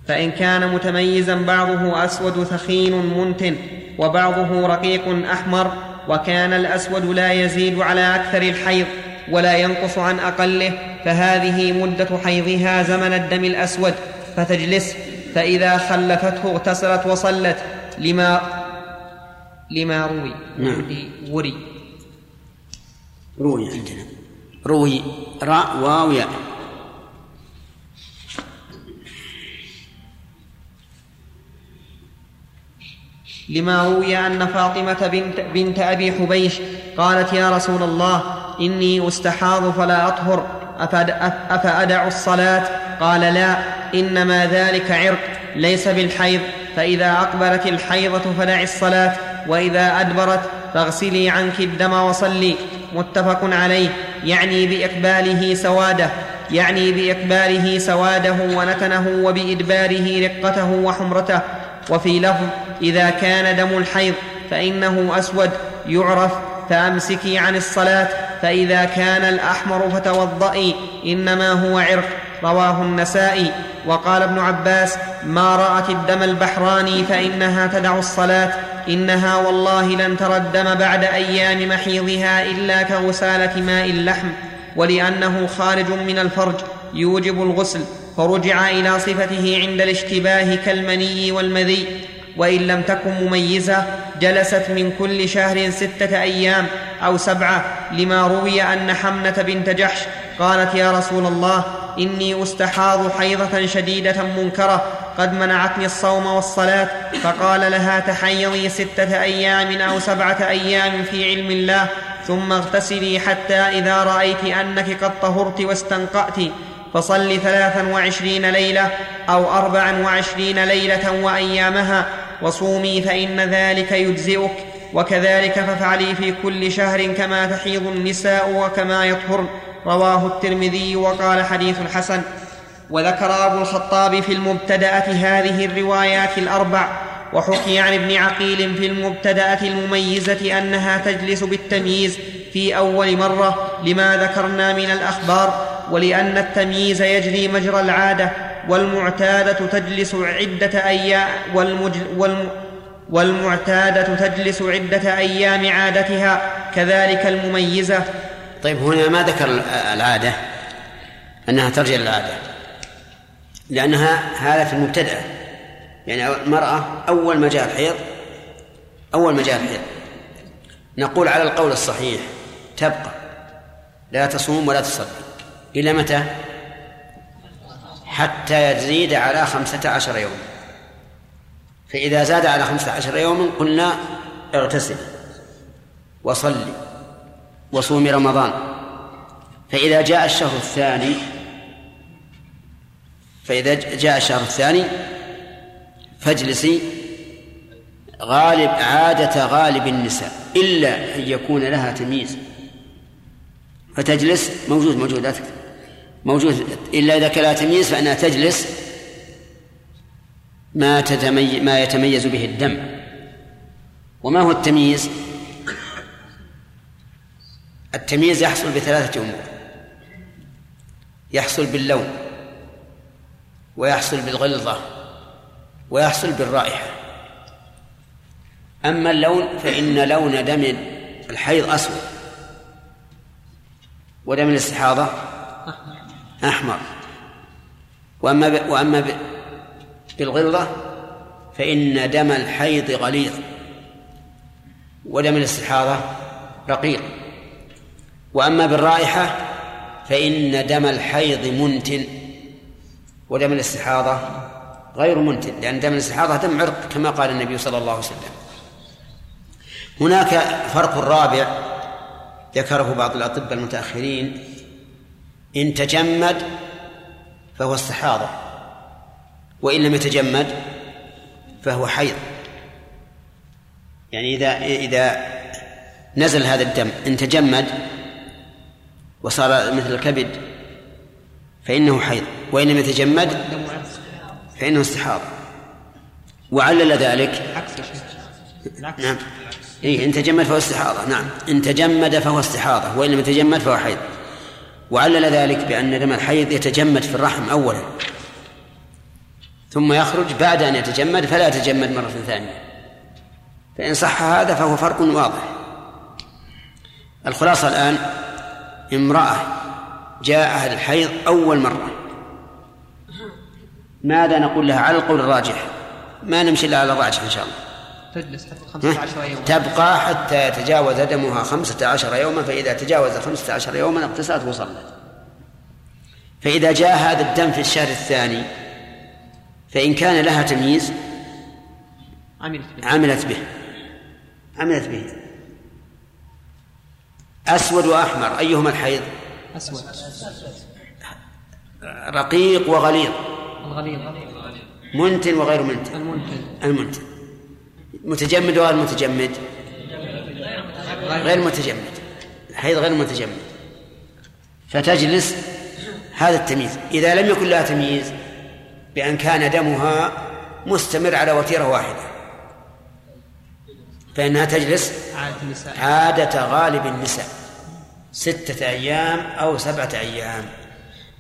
فإن كان متميزا بعضه أسود ثخين منتن وبعضه رقيق أحمر وكان الأسود لا يزيد على أكثر الحيض ولا ينقص عن أقله فهذه مدة حيضها زمن الدم الأسود. فتجلس فإذا خلفته اغتسلت وصلت لما لما روي نعم. وري روي عندنا. روي راء واو ياء. لما روي أن فاطمة بنت, بنت أبي حبيش قالت يا رسول الله إني أستحاض فلا أطهر أفأد- أفأدع الصلاة؟ قال لا إنما ذلك عرق ليس بالحيض فإذا أقبلت الحيضة فدع الصلاة وإذا أدبرت فاغسلي عنك الدم وصلي متفق عليه. يعني بإقباله سواده يعني بإقباله سواده ونتنه وبإدباره رقته وحمرته. وفي لفظ إذا كان دم الحيض فإنه أسود يعرف فأمسكي عن الصلاة فإذا كان الأحمر فتوضئي إنما هو عرق. رواه النسائي. وقال ابن عباس ما رأت الدم البحراني فإنها تدع الصلاة إنها والله لن ترى الدم بعد أيام محيضها إلا كغسالة ماء اللحم ولأنه خارج من الفرج يوجب الغسل فرجع إلى صفته عند الاشتباه كالمني والمذي وإن لم تكن مميزة جلست من كل شهر ستة أيام أو سبعة لما روي أن حمنة بنت جحش قالت يا رسول الله إني أستحاض حيضة شديدة منكرة قد منعتني الصوم والصلاة فقال لها تحيضي ستة أيام أو سبعة أيام في علم الله ثم اغتسلي حتى إذا رأيت أنك قد طهرت واستنقأت فصل ثلاثا وعشرين ليلة أو أربعا وعشرين ليلة وأيامها وصومي فإن ذلك يجزئك وكذلك فافعلي في كل شهر كما تحيض النساء وكما يطهرن رواه الترمذي وقال حديث حسن. وذكر أبو الخطاب في المبتدأة هذه الروايات الأربع وحكي عن ابن عقيل في المبتدأة المميزة أنها تجلس بالتمييز في أول مرة لما ذكرنا من الأخبار ولأن التمييز يجري مجرى العادة والمعتادة تجلس عدة أيام والمجل والم والمعتادة تجلس عدة أيام عادتها كذلك المميزة. طيب هنا ما ذكر العادة؟ أنها ترجع للعادة. لأنها هذا في المبتدأ يعني المرأة أول ما جاء الحيض أول ما جاء الحيض. نقول على القول الصحيح تبقى. لا تصوم ولا تصلي. إلى متى؟ حتى يزيد على خمسة عشر يوما فإذا زاد على خمسة عشر يوما قلنا اغتسل وصلي وصومي رمضان. فإذا جاء الشهر الثاني فإذا جاء الشهر الثاني فاجلسي غالب عادة غالب النساء إلا أن يكون لها تمييز. فتجلس موجود موجود موجود إلا إذا كان لها تمييز فإنها تجلس ما تتمي ما يتميز به الدم. وما هو التمييز؟ التمييز يحصل بثلاثة أمور. يحصل باللون. ويحصل بالغلظة ويحصل بالرائحة أما اللون فإن لون دم الحيض أسود ودم الاستحاضة أحمر وأما. وأما. بالغلظة فإن دم الحيض غليظ ودم الاستحاضة رقيق وأما بالرائحة فإن دم الحيض منتن ودم الاستحاضة غير منتن لأن دم الاستحاضة دم عرق كما قال النبي صلى الله عليه وسلم. هناك فرق رابع ذكره بعض الأطباء المتأخرين إن تجمد فهو استحاضة وإن لم يتجمد فهو حيض. يعني إذا إذا نزل هذا الدم إن تجمد وصار مثل الكبد فإنه حيض وإن لم يتجمد فإنه استحاضة وعلل ذلك. نعم. إيه إن تجمد فهو استحاضة. نعم. إن تجمد فهو استحاضة وإن لم يتجمد فهو حيض. وعلل ذلك بأن دم الحيض يتجمد في الرحم أولا. ثم يخرج بعد أن يتجمد فلا يتجمد مرة ثانية. فإن صح هذا فهو فرق واضح. الخلاصة الآن امرأة جاءها الحيض أول مرة. ماذا نقول لها؟ على القول الراجح. ما نمشي إلا على الراجح إن شاء الله. تجلس حتى 15 يوم تبقى حتى يتجاوز دمها خمسة عشر يوما فإذا تجاوز خمسة عشر يوما اغتسلت وصلت. فإذا جاء هذا الدم في الشهر الثاني فإن كان لها تمييز عملت به. عملت به. عملت به. أسود وأحمر أيهما الحيض؟ أسود. رقيق وغليظ. الغليظ. منتن وغير منتن. المنتن. المنتن. متجمد وغير متجمد؟ غير متجمد. الحيض غير متجمد. فتجلس هذا التمييز. إذا لم يكن لها تمييز بأن كان دمها مستمر على وتيرة واحدة. فإنها تجلس عادة غالب النساء. ستة أيام أو سبعة أيام.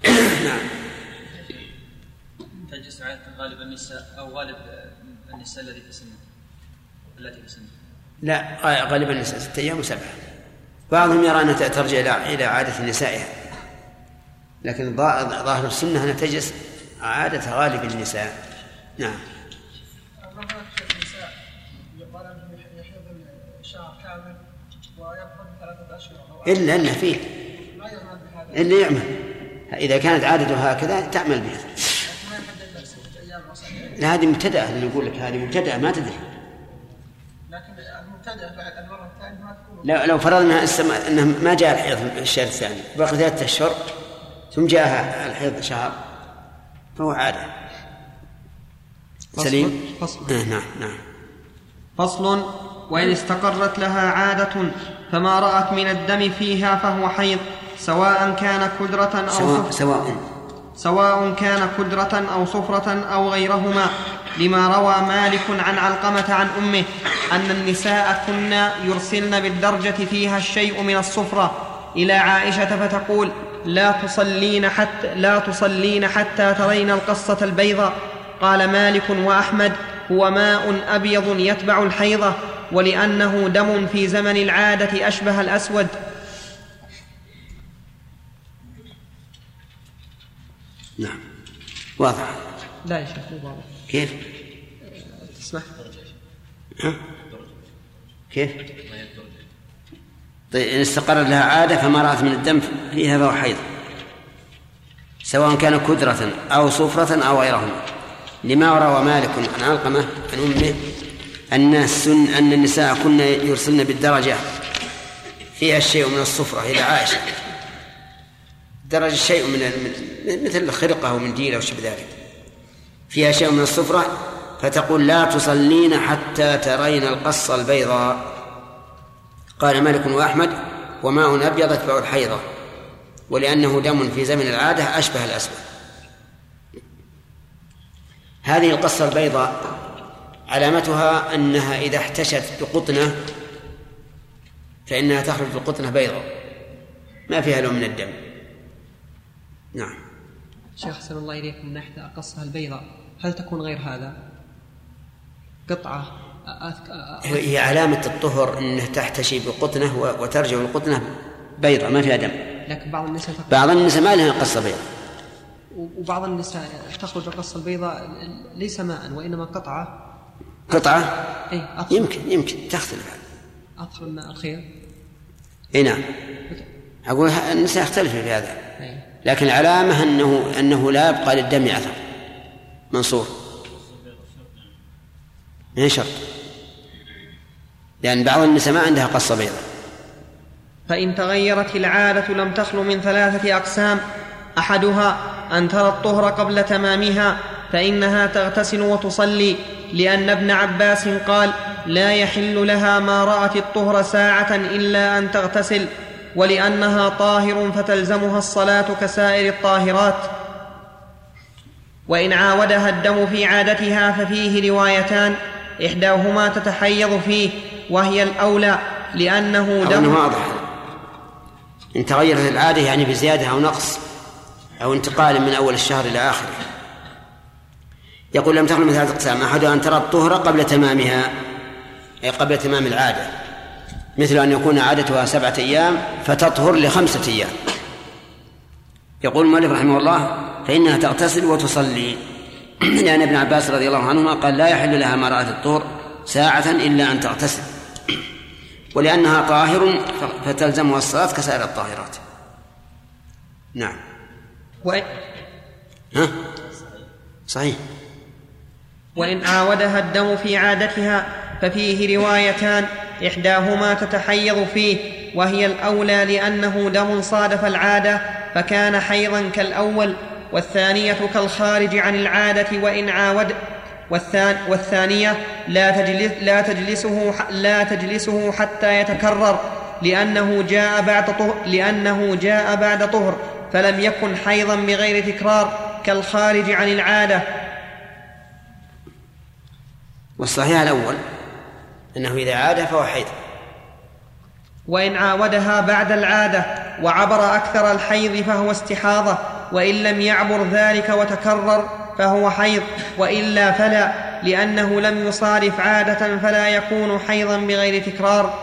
نعم. تجلس عادة غالب النساء أو غالب النساء الذي في سنه. التي في سنه. لا غالبا النساء ستة أيام وسبعة بعضهم يرى أنها ترجع إلى إلى عادة نسائها. لكن ظا- ظاهر السنة أنها تجلس عادة غالب النساء. نعم مثلا شيخ النساء يقال انه يحيض الشهر كامل ويبقى ثلاثة اشهر أو إلا أن فيه إلا يعمل. إذا كانت عادته هكذا تعمل بها. لا هذه مبتدأة اللي يقول لك هذه مبتدأة ما تدري. لكن المبتدئ بعد المرة الثانية ما تكون لو لو فرضنا انه ما جاء الحيض الشهر الثاني بقي ثلاثة أشهر ثم جاء الحيض شهر فهو عادة. فصل- سليم؟ فصل. آه نعم نعم. فصل. وإن استقرت لها عادة. فما رأت من الدم فيها فهو حيض سواء كان كدرة أو سواء صفرة. سواء. سواء كان كدرة أو صفرة أو غيرهما. لما روى مالك عن علقمة عن أمه أن النساء كنا يرسلن بالدرجة فيها الشيء من الصفرة إلى عائشة فتقول لا تصلين حتى لا تصلين حتى ترين القصة البيضاء. قال مالك وأحمد هو ماء أبيض يتبع الحيضة. ولأنه دم في زمن العادة أشبه الأسود. نعم. واضح. لا يا شيخ مو واضح. كيف؟ تسمح؟ ها؟ كيف؟ طيب إن استقر لها عادة فما رأت من الدم فيها فهو حيض سواء كان كدرة أو صفرة أو غيرهما. لما روى مالك عن علقمة عن أمه أن السن أن النساء كن يرسلن بالدرجة. فيها الشيء من الصفرة إلى عائشة. درجة شيء من مثل خرقة أو منديل أو شبه ذلك فيها شيء من الصفرة فتقول لا تصلين حتى ترين القصة البيضاء. قال مالك وأحمد وماء أبيض يتبع الحيضة. ولأنه دم في زمن العادة أشبه الأسود. هذه القصة البيضاء علامتها أنها إذا احتشت بقطنة فإنها تخرج بقطنة بيضاء. ما فيها لون من الدم. نعم. شيخ أحسن الله إليكم من ناحية القصة البيضاء. هل تكون غير هذا؟ قطعة أذك... هي علامة الطهر أنه تحتشي بقطنة وترجع القطنة بيضاء ما فيها دم. لكن بعض النساء تقول بعض النساء ما لها قصة بيضاء. وبعض النساء تخرج القصة البيضاء ليس ماء وإنما قطعة. قطعة؟ أطهر. يمكن يمكن. تختلف أطهر من ماء الخير؟ إي نعم. أقول النساء يختلف في هذا. أي. لكن العلامة أنه أنه لا يبقى للدم أثر منصور. من شرط؟ لأن بعض النساء ما عندها قصة بيضاء. فإن تغيرت العادة لم تخل من ثلاثة أقسام. أحدها أن ترى الطهر قبل تمامها فإنها تغتسل وتصلي. لأن ابن عباس قال لا يحل لها ما رأت الطهر ساعة إلا أن تغتسل ولأنها طاهر فتلزمها الصلاة كسائر الطاهرات. وإن عاودها الدم في عادتها ففيه روايتان إحداهما تتحيض فيه وهي الأولى لأنه أو أنه دم واضح. إن تغيرت العادة يعني بزيادة أو نقص أو انتقال من أول الشهر إلى آخره. يقول لم تخلو من ثلاثة أقسام أحدها أن ترى الطهر قبل تمامها أي قبل تمام العادة. مثل أن يكون عادتها سبعة أيام فتطهر لخمسة أيام. يقول المؤلف رحمه الله فإنها تغتسل وتصلي. لأن ابن عباس رضي الله عنهما قال لا يحل لها ما رأت الطهر ساعة إلا أن تغتسل. ولأنها طاهر فتلزمها الصلاة كسائر الطاهرات. نعم. وإن, ها؟ صحيح. وإن عاودها الدم في عادتها ففيه روايتان إحداهما تتحيض فيه وهي الأولى لأنه دم صادف العادة فكان حيضا كالأول والثانية كالخارج عن العادة وإن عاود والثانية لا, تجلس لا, تجلسه لا تجلسه حتى يتكرر لأنه جاء بعد طهر لأنه جاء بعد طهر فلم يكن حيضا بغير تكرار كالخارج عن العادة. والصحيح الأول أنه إذا عاد فهو حيض. وإن عاودها بعد العادة وعبر أكثر الحيض فهو استحاضة وإن لم يعبر ذلك وتكرر فهو حيض وإلا فلا لأنه لم يصادف عادة فلا يكون حيضا بغير تكرار.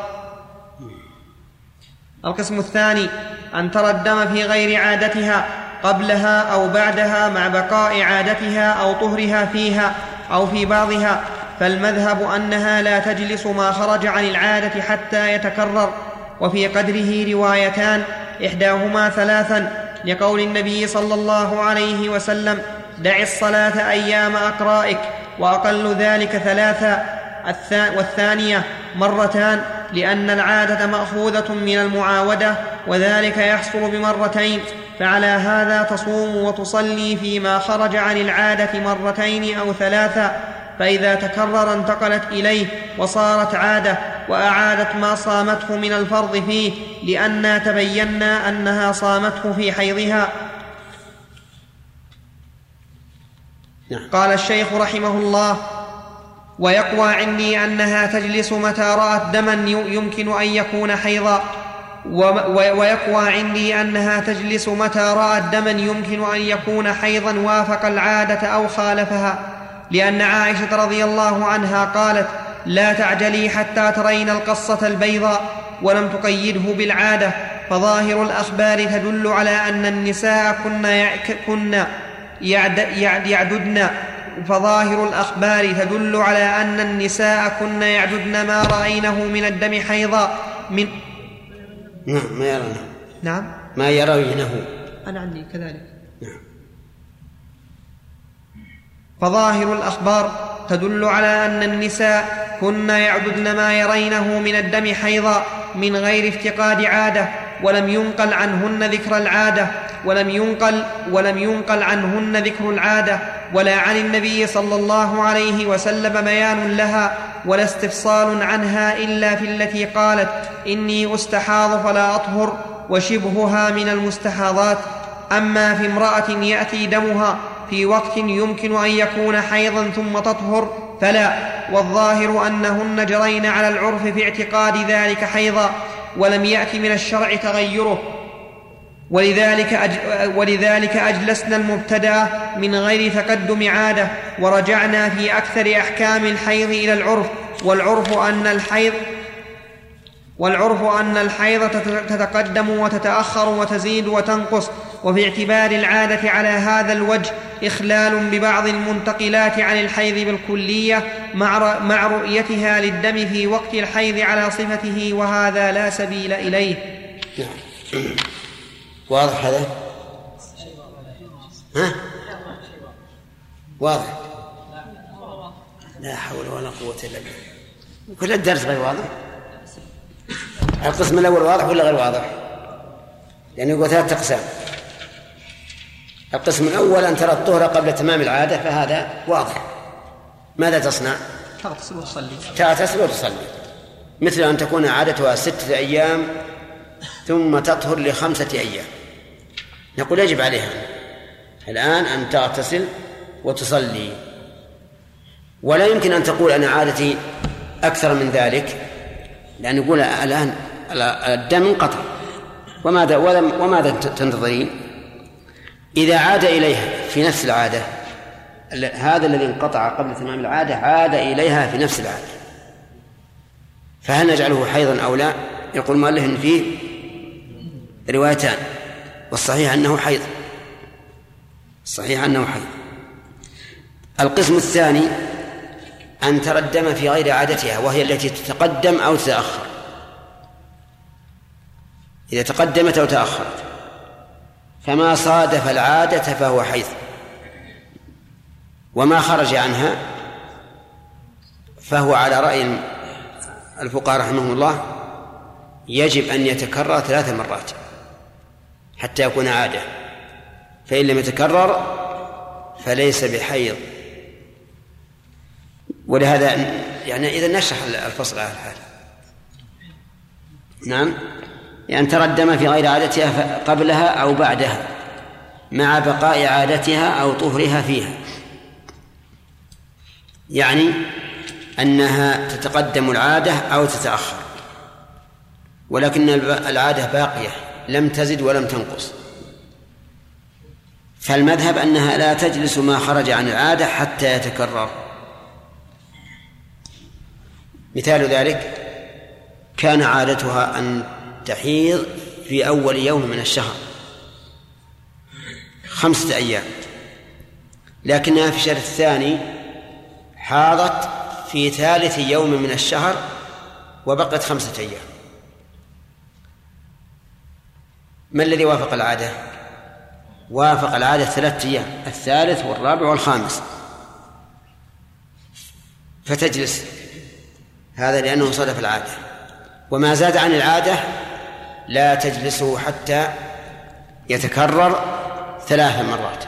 القسم الثاني أن ترى الدم في غير عادتها قبلها أو بعدها مع بقاء عادتها أو طهرها فيها أو في بعضها. فالمذهب أنها لا تجلس ما خرج عن العادة حتى يتكرر وفي قدره روايتان إحداهما ثلاثا لقول النبي صلى الله عليه وسلم دع الصلاة أيام أقرائك وأقل ذلك ثلاثا. والثانية مرتان لأن العادة مأخوذة من المعاودة وذلك يحصل بمرتين فعلى هذا تصوم وتصلي فيما خرج عن العادة مرتين أو ثلاثا. فإذا تكرر انتقلت إليه وصارت عادة وأعادت ما صامته من الفرض فيه لأنا تبينا أنها صامته في حيضها. نعم. قال الشيخ رحمه الله ويقوى عندي أنها تجلس متى رأت دما يمكن أن يكون حيضا. ويقوى عندي أنها تجلس متى رأت دما يمكن أن يكون حيضا وافق العادة أو خالفها. لأن عائشة رضي الله عنها قالت لا تعجلي حتى ترين القصة البيضاء ولم تقيده بالعادة فظاهر الأخبار تدل على أن النساء كن, كن يعددن فظاهر الأخبار تدل على أن النساء كن يعددن ما رأينه من الدم حيضا من نعم ما يرونه. نعم. ما يرونه أنا عندي كذلك نعم فظاهر الأخبار تدل على أن النساء كن يعددن ما يرينه من الدم حيضا من غير افتقاد عادة ولم ينقل عنهن ذكر العادة ولم ينقل ولم ينقل عنهن ذكر العادة ولا عن النبي صلى الله عليه وسلم بيان لها ولا استفصال عنها إلا في التي قالت إني أستحاض فلا أطهر وشبهها من المستحاضات. أما في امرأة يأتي دمها في وقت يمكن أن يكون حيضا ثم تطهر فلا والظاهر أنهن جرين على العرف في اعتقاد ذلك حيضا ولم يأت من الشرع تغيره. ولذلك, أج... ولذلك أجلسنا المبتدأ من غير تقدم عادة ورجعنا في أكثر أحكام الحيض إلى العرف والعرف أن الحيض والعرف أن الحيض تتقدم وتتأخر وتزيد وتنقص وفي اعتبار العادة على هذا الوجه إخلال ببعض المنتقلات عن الحيض بالكلية مع, رؤيتها للدم في وقت الحيض على صفته وهذا لا سبيل إليه نعم واضح هذا؟ ها؟ واضح لا حول ولا قوة إلا بالله كل الدرس غير واضح القسم الأول واضح ولا غير واضح؟ يعني يقول ثلاثة أقسام. القسم الأول أن ترى الطهر قبل تمام العادة فهذا واضح. ماذا تصنع؟ تغتسل وتصلي. تغتسل وتصلي. مثل أن تكون عادتها ستة أيام ثم تطهر لخمسة أيام. نقول يجب عليها الآن أن تغتسل وتصلي. ولا يمكن أن تقول أنا عادتي أكثر من ذلك. لأن يقول الآن الدم انقطع. وماذا وماذا تنتظرين؟ إذا عاد إليها في نفس العادة هذا الذي انقطع قبل تمام العادة عاد إليها في نفس العادة. فهل نجعله حيضا أو لا؟ يقول مؤلف إن فيه روايتان. والصحيح أنه حيض. الصحيح أنه حيض. القسم الثاني أن ترى الدم في غير عادتها وهي التي تتقدم أو تتأخر إذا تقدمت أو تأخرت. فما صادف العادة فهو حيض وما خرج عنها فهو على رأي الفقهاء رحمهم الله يجب أن يتكرر ثلاث مرات حتى يكون عادة. فإن لم يتكرر فليس بحيض. ولهذا يعني إذا نشرح الفصل على الحال. نعم؟ يعني ترى الدم في غير عادتها قبلها أو بعدها مع بقاء عادتها أو طهرها فيها. يعني أنها تتقدم العادة أو تتأخر ولكن العادة باقية لم تزد ولم تنقص. فالمذهب أنها لا تجلس ما خرج عن العادة حتى يتكرر. مثال ذلك كان عادتها أن تحيض في أول يوم من الشهر. خمسة أيام. لكنها في الشهر الثاني حاضت في ثالث يوم من الشهر وبقت خمسة أيام. ما الذي وافق العادة؟ وافق العادة ثلاثة أيام الثالث والرابع والخامس. فتجلس هذا لأنه صدف العادة. وما زاد عن العادة لا تجلسه حتى يتكرر ثلاث مرات.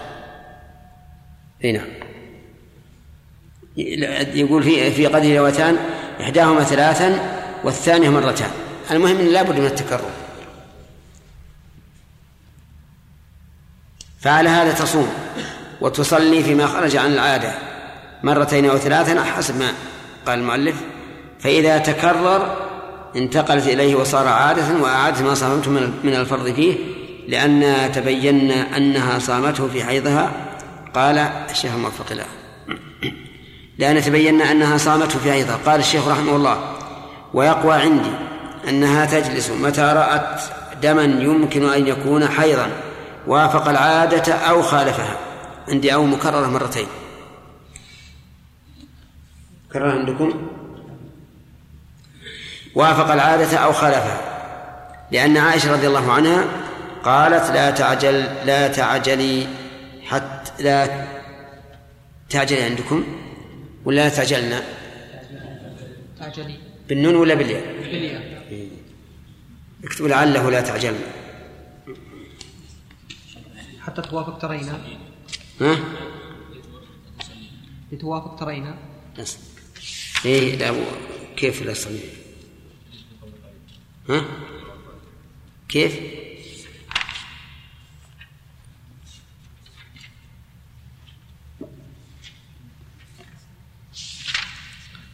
هنا يقول في في قدر روتان إحداهما ثلاثا والثانية مرتان. المهم أن لابد من التكرر. فعلى هذا تصوم وتصلي فيما خرج عن العادة مرتين أو ثلاثا حسب ما قال المؤلف. فإذا تكرر انتقلت إليه وصار عادة وأعادت ما صامته من الفرض فيه لأن تبين أنها صامته في حيضها قال الشيخ الموفق له لأن تبين أنها صامته في حيضها قال الشيخ رحمه الله ويقوى عندي أنها تجلس متى رأت دما يمكن أن يكون حيضا وافق العادة أو خالفها. عندي أو مكررة مرتين. كرر عندكم؟ وافق العادة أو خالفها. لأن عائشة رضي الله عنها قالت لا تعجل لا تعجلي حتى لا تعجلي عندكم ولا لا تعجلنا؟ تعجلي. بالنون ولا بالياء؟ بالياء. اكتبوا لعله لا تعجلنا. حتى توافق ترينا. ها؟ لتوافق ترينا. إيه لا كيف لا صنيع ها؟ كيف؟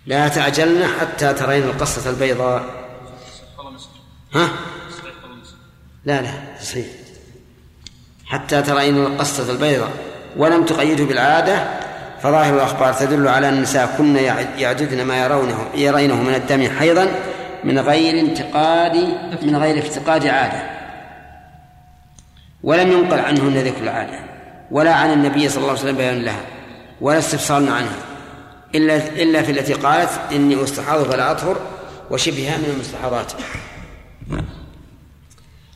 لا تعجلن حتى ترين القصة البيضاء ها؟ لا لا صحيح حتى ترين القصة البيضاء ولم تقيده بالعادة فظاهر الأخبار تدل على أن النساء كن يعددن ما يرونه يرينه من الدم حيضا من غير انتقاد من غير افتقاد عادة. ولم ينقل عنهن ذكر العادة. ولا عن النبي صلى الله عليه وسلم بيان لها. ولا استفصال عنها. إلا إلا في التي قالت إني أستحاض فلا أطهر وشبهها من المستحاضات.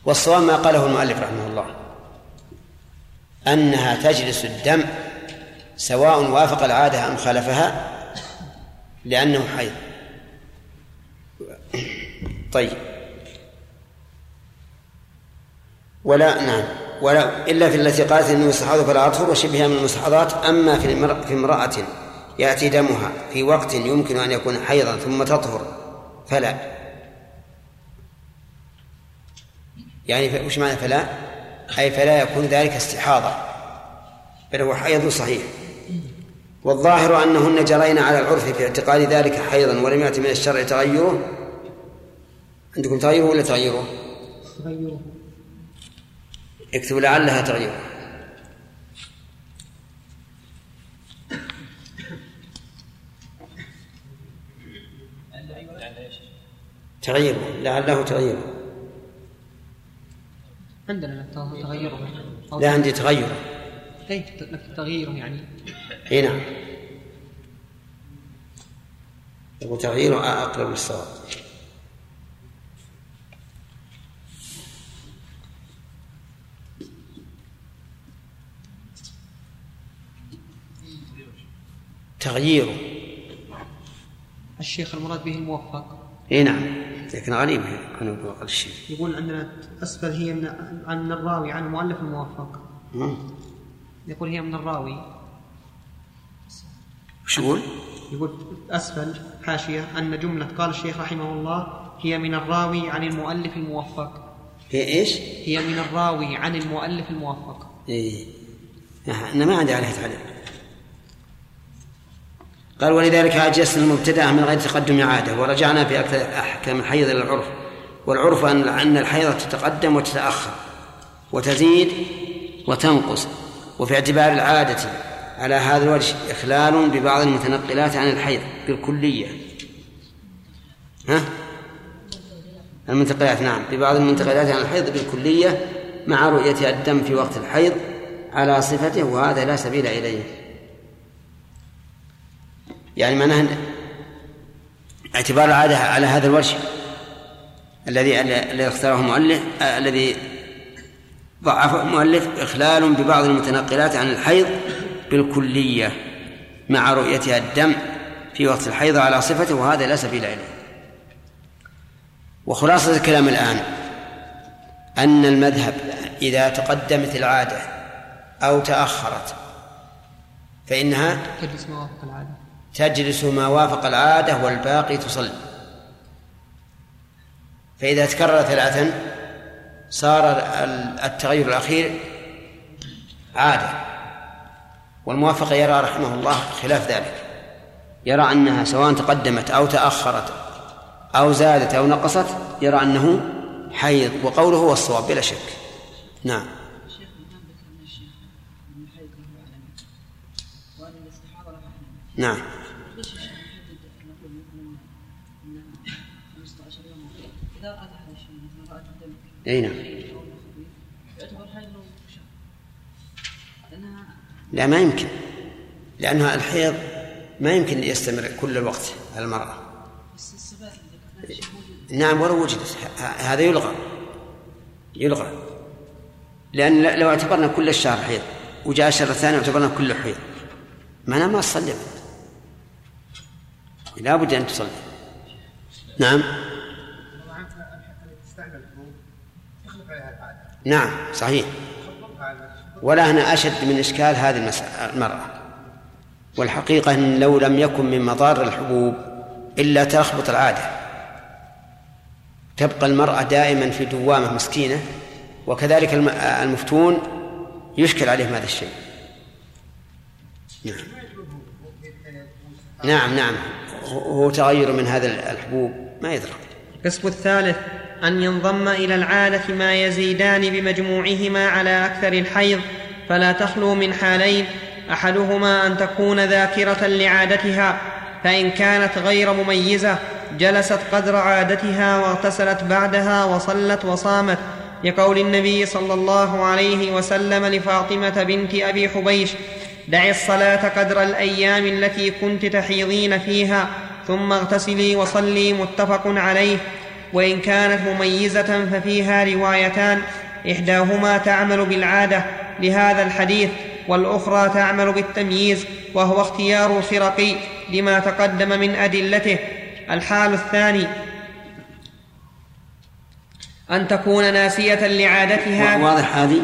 والصواب ما قاله المؤلف رحمه الله. أنها تجلس الدم سواء وافق العادة أم خالفها لأنه حيض. طيب. ولا نعم. ولا إلا في التي قالت إنه يستحاض فلا أطهر وشبهها من المستحاضات أما في في امرأة يأتي دمها في وقت يمكن أن يكون حيضا ثم تطهر فلا. يعني وش معنى فلا؟ أي فلا يكون ذلك استحاضة. بل هو حيض صحيح. والظاهر أنهن جرين على العرف في اعتقاد ذلك حيضا ولم يأتي من الشرع تغيره. عندكم تغيره ولا تغيره؟ تغيره. اكتبوا لعلها تغيره. تغيره لعله تغيره. عندنا تغيره. لا عندي تغيره. اي تغييره يعني. اي نعم. وتغييره أقرب للصواب. تغييره. الشيخ المراد به الموفق. إي نعم لكن غريب يكون أقل شيء. يقول عندنا أسفل هي من عن الراوي عن المؤلف الموفق. مم. يقول هي من الراوي. وش يقول؟ يقول أسفل حاشية أن جملة قال الشيخ رحمه الله هي من الراوي عن المؤلف الموفق. هي إيش؟ هي من الراوي عن المؤلف الموفق. إيه أنا ما عندي عليه تعليق. قال ولذلك عجزنا المبتدأ من غير تقدم عادة ورجعنا في أكثر أحكام الحيض إلى العرف. والعرف أن الحيض تتقدم وتتأخر وتزيد وتنقص. وفي اعتبار العادة على هذا الوجه إخلال ببعض المتنقلات عن الحيض بالكلية. ها؟ المنتقلات نعم. ببعض المنتقلات عن الحيض بالكلية مع رؤية الدم في وقت الحيض على صفته وهذا لا سبيل إليه. يعني معناه اعتبار العادة على هذا الوجه الذي الذي اختاره المؤلف آه الذي ضعفه المؤلف إخلال ببعض المتنقلات عن الحيض بالكلية مع رؤيتها الدم في وقت الحيض على صفته وهذا لا سبيل إليه. وخلاصة الكلام الآن أن المذهب إذا تقدمت العادة أو تأخرت فإنها تجلس ما وافق العادة. تجلس ما وافق العادة والباقي تصلي. فإذا تكرر ثلاثا صار التغير الأخير عادة. والموافق يرى رحمه الله خلاف ذلك. يرى أنها سواء تقدمت أو تأخرت أو زادت أو نقصت يرى أنه حيض وقوله هو الصواب بلا شك. نعم. الشيخ أي نعم. لا ما يمكن. لأنها الحيض ما يمكن يستمر كل الوقت على المرأة. نعم ولو وجدت. هذا يلغى. يلغى. لأن لو اعتبرنا كل الشهر حيض وجاء الشهر الثاني اعتبرنا كله حيض. معناه ما تصلي لا بد أن تصلي نعم طبعا التي تستعمل الحبوب تخلف عليها العاده نعم صحيح. ولا هنا أشد من إشكال هذه المرأة. والحقيقة أن لو لم يكن من مضار الحبوب إلا تلخبط العادة. تبقى المرأة دائما في دوامة مسكينة وكذلك الم- المفتون يشكل عليهم هذا الشيء. نعم. نعم نعم. هو تغير من هذا الحبوب ما يدرك. القسم الثالث أن ينضم إلى العادة ما يزيدان بمجموعهما على أكثر الحيض فلا تخلو من حالين أحدهما أن تكون ذاكرة لعادتها فإن كانت غير مميزة جلست قدر عادتها واغتسلت بعدها وصلت وصامت لقول النبي صلى الله عليه وسلم لفاطمة بنت أبي حبيش دعي الصلاة قدر الأيام التي كنت تحيضين فيها ثم اغتسلي وصلي متفق عليه وإن كانت مميزة ففيها روايتان إحداهما تعمل بالعادة لهذا الحديث والأخرى تعمل بالتمييز وهو اختيار الفرقي لما تقدم من أدلته. الحال الثاني أن تكون ناسية لعادتها. واضح هذه؟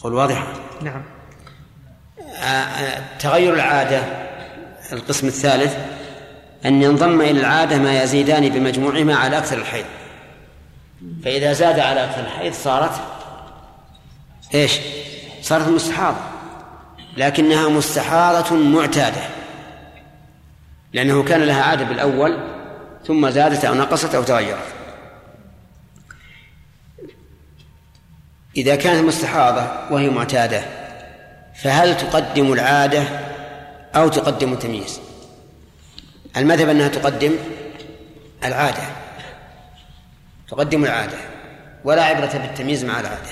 أقول واضحة. نعم. آه، آه، تغير العادة القسم الثالث أن ينضم إلى العادة ما يزيدان بمجموعهما على أكثر الحيض. فإذا زاد على أكثر الحيض صارت إيش؟ صارت مستحاضة. لكنها مستحاضة معتادة. لأنه كان لها عادة بالأول ثم زادت أو نقصت أو تغيرت. إذا كانت مستحاضة وهي معتادة فهل تقدم العادة أو تقدم التمييز؟ المذهب أنها تقدم العادة. تقدم العادة. ولا عبرة بالتمييز مع العادة.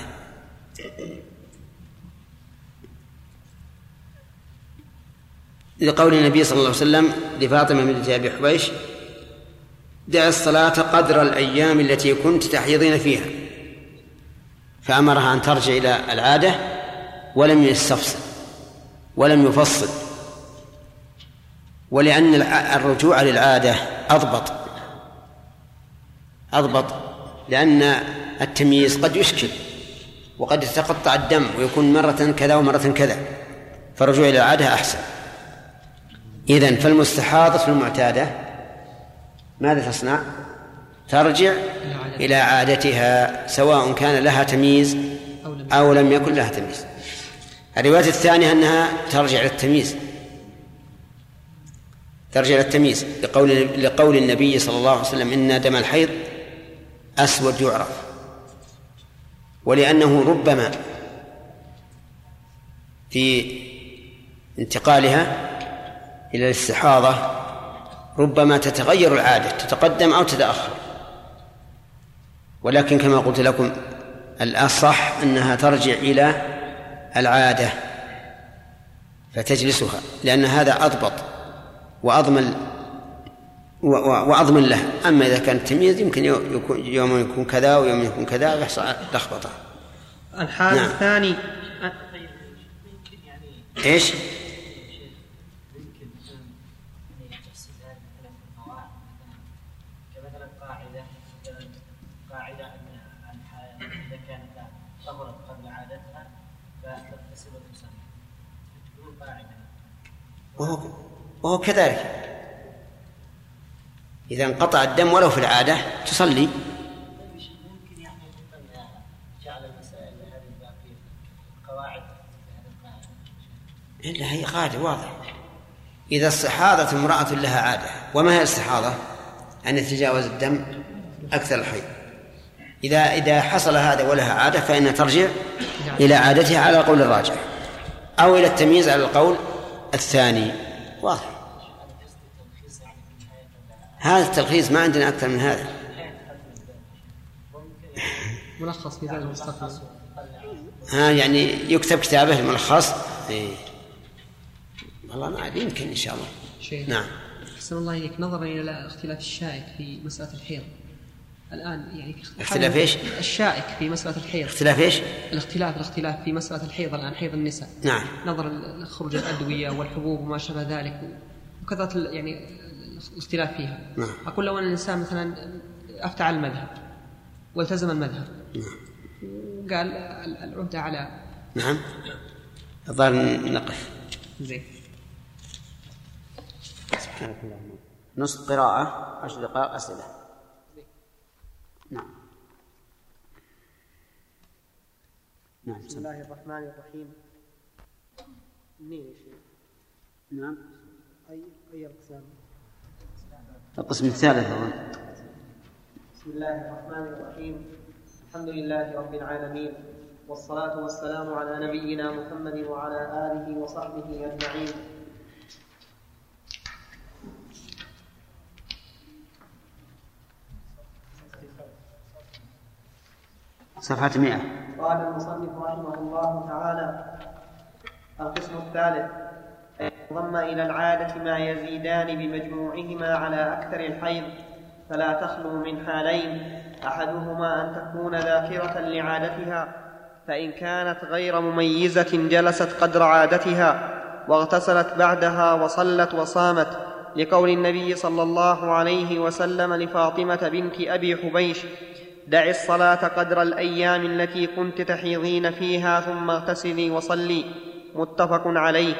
لقول النبي صلى الله عليه وسلم لفاطمة بنت أبي حبيش دع الصلاة قدر الأيام التي كنت تحيضين فيها. فأمرها أن ترجع إلى العادة ولم يستفصل ولم يفصل. ولأن الرجوع للعادة أضبط. أضبط لأن التمييز قد يشكل وقد يتقطع الدم ويكون مرة كذا ومرة كذا. فالرجوع إلى العادة أحسن. إذن فالمستحاضة المعتادة ماذا تصنع؟ ترجع إلى عادتها سواء كان لها تمييز أو لم يكن لها تمييز. الرواية الثانية أنها ترجع إلى التمييز. ترجع إلى التمييز. لقول لقول النبي صلى الله عليه وسلم إن دم الحيض أسود يعرف. ولأنه ربما في انتقالها إلى الاستحاضة ربما تتغير العادة تتقدم أو تتأخر. ولكن كما قلت لكم الأصح أنها ترجع إلى العادة فتجلسها لأن هذا أضبط. وأضمن وأضمن له أما إذا كان التمييز يمكن يوم يكون كذا ويوم يكون كذا يحصل لخبطة الحال نعم. الثاني إيش؟ وهو وهو كذلك. إذا انقطع الدم ولو في العادة تصلي. إلا هي قاعدة واضح. إذا استحاضت امرأة لها عادة وما هي الاستحاضة؟ أن يتجاوز الدم أكثر الحيض إذا إذا حصل هذا ولها عادة فإنها ترجع إلى عادتها على القول الراجح أو إلى التمييز على القول الثاني. واضح. هذا التلخيص ما عندنا أكثر من هذا. ملخص ميزان المستقبل ها يعني يكتب كتابه الملخص. إيه. والله ما أدري يمكن إن شاء الله. شيء. نعم. أحسن الله إليك. نظرا إلى الاختلاف الشائك في مسألة الحيض. الآن يعني اختلاف إيش؟ الشائك في مسألة الحيض. اختلاف إيش؟ الاختلاف الاختلاف في مسألة الحيض الآن حيض النساء. نعم. نظرا لخروج الأدوية والحبوب وما شابه ذلك وكثرة يعني الاختلاف فيها. نعم. أقول لو أن الإنسان مثلا أفتى على المذهب والتزم المذهب. نعم. وقال العهدة على نعم. الظاهر نقف. زين. سبحانك اللهم نصف قراءة عشر دقائق أسئلة. نعم. نعم بسم الله الرحمن الرحيم. منين يا شيخ؟ نعم. أي أي أقسام؟ القسم الثالث. بسم الله الرحمن الرحيم. الحمد لله رب العالمين والصلاة والسلام على نبينا محمد وعلى آله وصحبه أجمعين. صفحة 100 قال المصنف رحمه الله تعالى القسم الثالث. ضم إلى العادة ما يزيدان بمجموعهما على أكثر الحيض فلا تخلو من حالين أحدهما أن تكون ذاكرة لعادتها فإن كانت غير مميزة جلست قدر عادتها واغتسلت بعدها وصلت وصامت لقول النبي صلى الله عليه وسلم لفاطمة بنت أبي حبيش دع الصلاة قدر الأيام التي كنت تحيضين فيها ثم اغتسلي وصلي متفق عليه.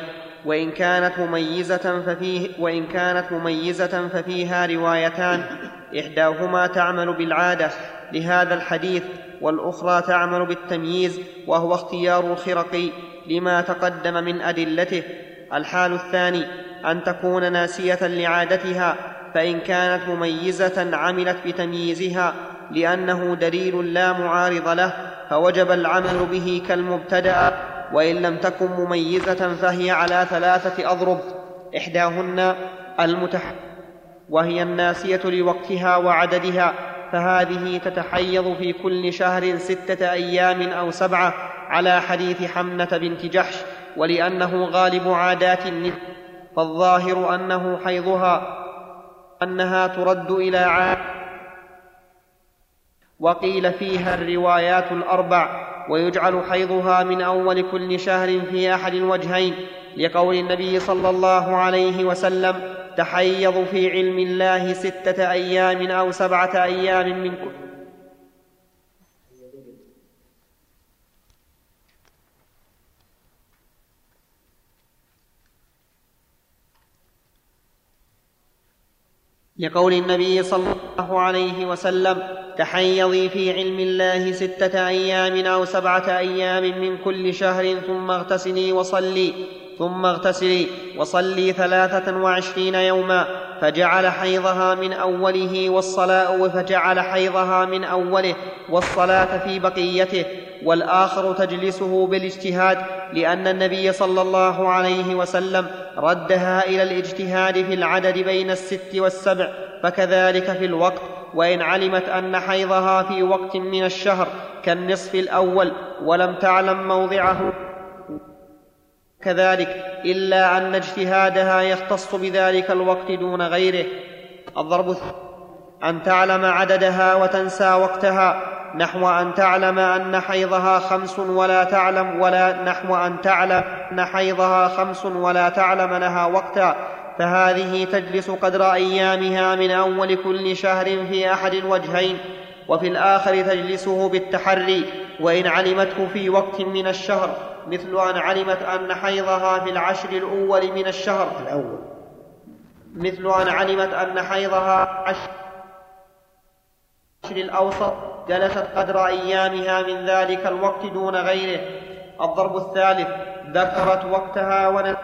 وإن كانت مميزة ففيه وإن كانت مميزة ففيها روايتان. إحداهما تعمل بالعادة لهذا الحديث والأخرى تعمل بالتمييز وهو اختيار الخرقي لما تقدم من أدلته. الحال الثاني أن تكون ناسية لعادتها فإن كانت مميزة عملت بتمييزها لأنه دليل لا معارض له فوجب العمل به كالمبتدأ. وإن لم تكن مميزة فهي على ثلاثة أضرب. إحداهن المتح وهي الناسية لوقتها وعددها فهذه تتحيض في كل شهر ستة أيام أو سبعة على حديث حمنة بنت جحش ولأنه غالب عادات النساء. فالظاهر أنه حيضها أنها ترد إلى عاد وقيل فيها الروايات الأربع. ويجعل حيضها من أول كل شهر في أحد الوجهين لقول النبي صلى الله عليه وسلم تحيض في علم الله ستة أيام أو سبعة أيام من كل لقول النبي صلى الله عليه وسلم تحيضي في علم الله ستة أيام أو سبعة أيام من كل شهر ثم اغتسلي وصلي ثم اغتسلي وصلي ثلاثة وعشرين يوما فجعل حيضها من أوله والصلاة فجعل حيضها من أوله والصلاة في بقيته والآخر تجلسه بالاجتهاد لأن النبي صلى الله عليه وسلم ردها إلى الاجتهاد في العدد بين الست والسبع فكذلك في الوقت وإن علمت أن حيضها في وقت من الشهر كالنصف الأول ولم تعلم موضعه. كذلك إلا أن اجتهادها يختص بذلك الوقت دون غيره. الضرب أن تعلم عددها وتنسى وقتها. نحو أن تعلم أن حيضها خمس ولا تعلم ولا نحو أن تعلم أن حيضها خمس ولا تعلم لها وقتا. فهذه تجلس قدر أيامها من أول كل شهر في أحد الوجهين وفي الآخر تجلسه بالتحري وإن علمته في وقت من الشهر مثل أن علمت أن حيضها في العشر الأول من الشهر. الأول. مثل أن علمت أن حيضها عشر الأوسط جلست قدر أيامها من ذلك الوقت دون غيره. الضرب الثالث ذكرت وقتها ون...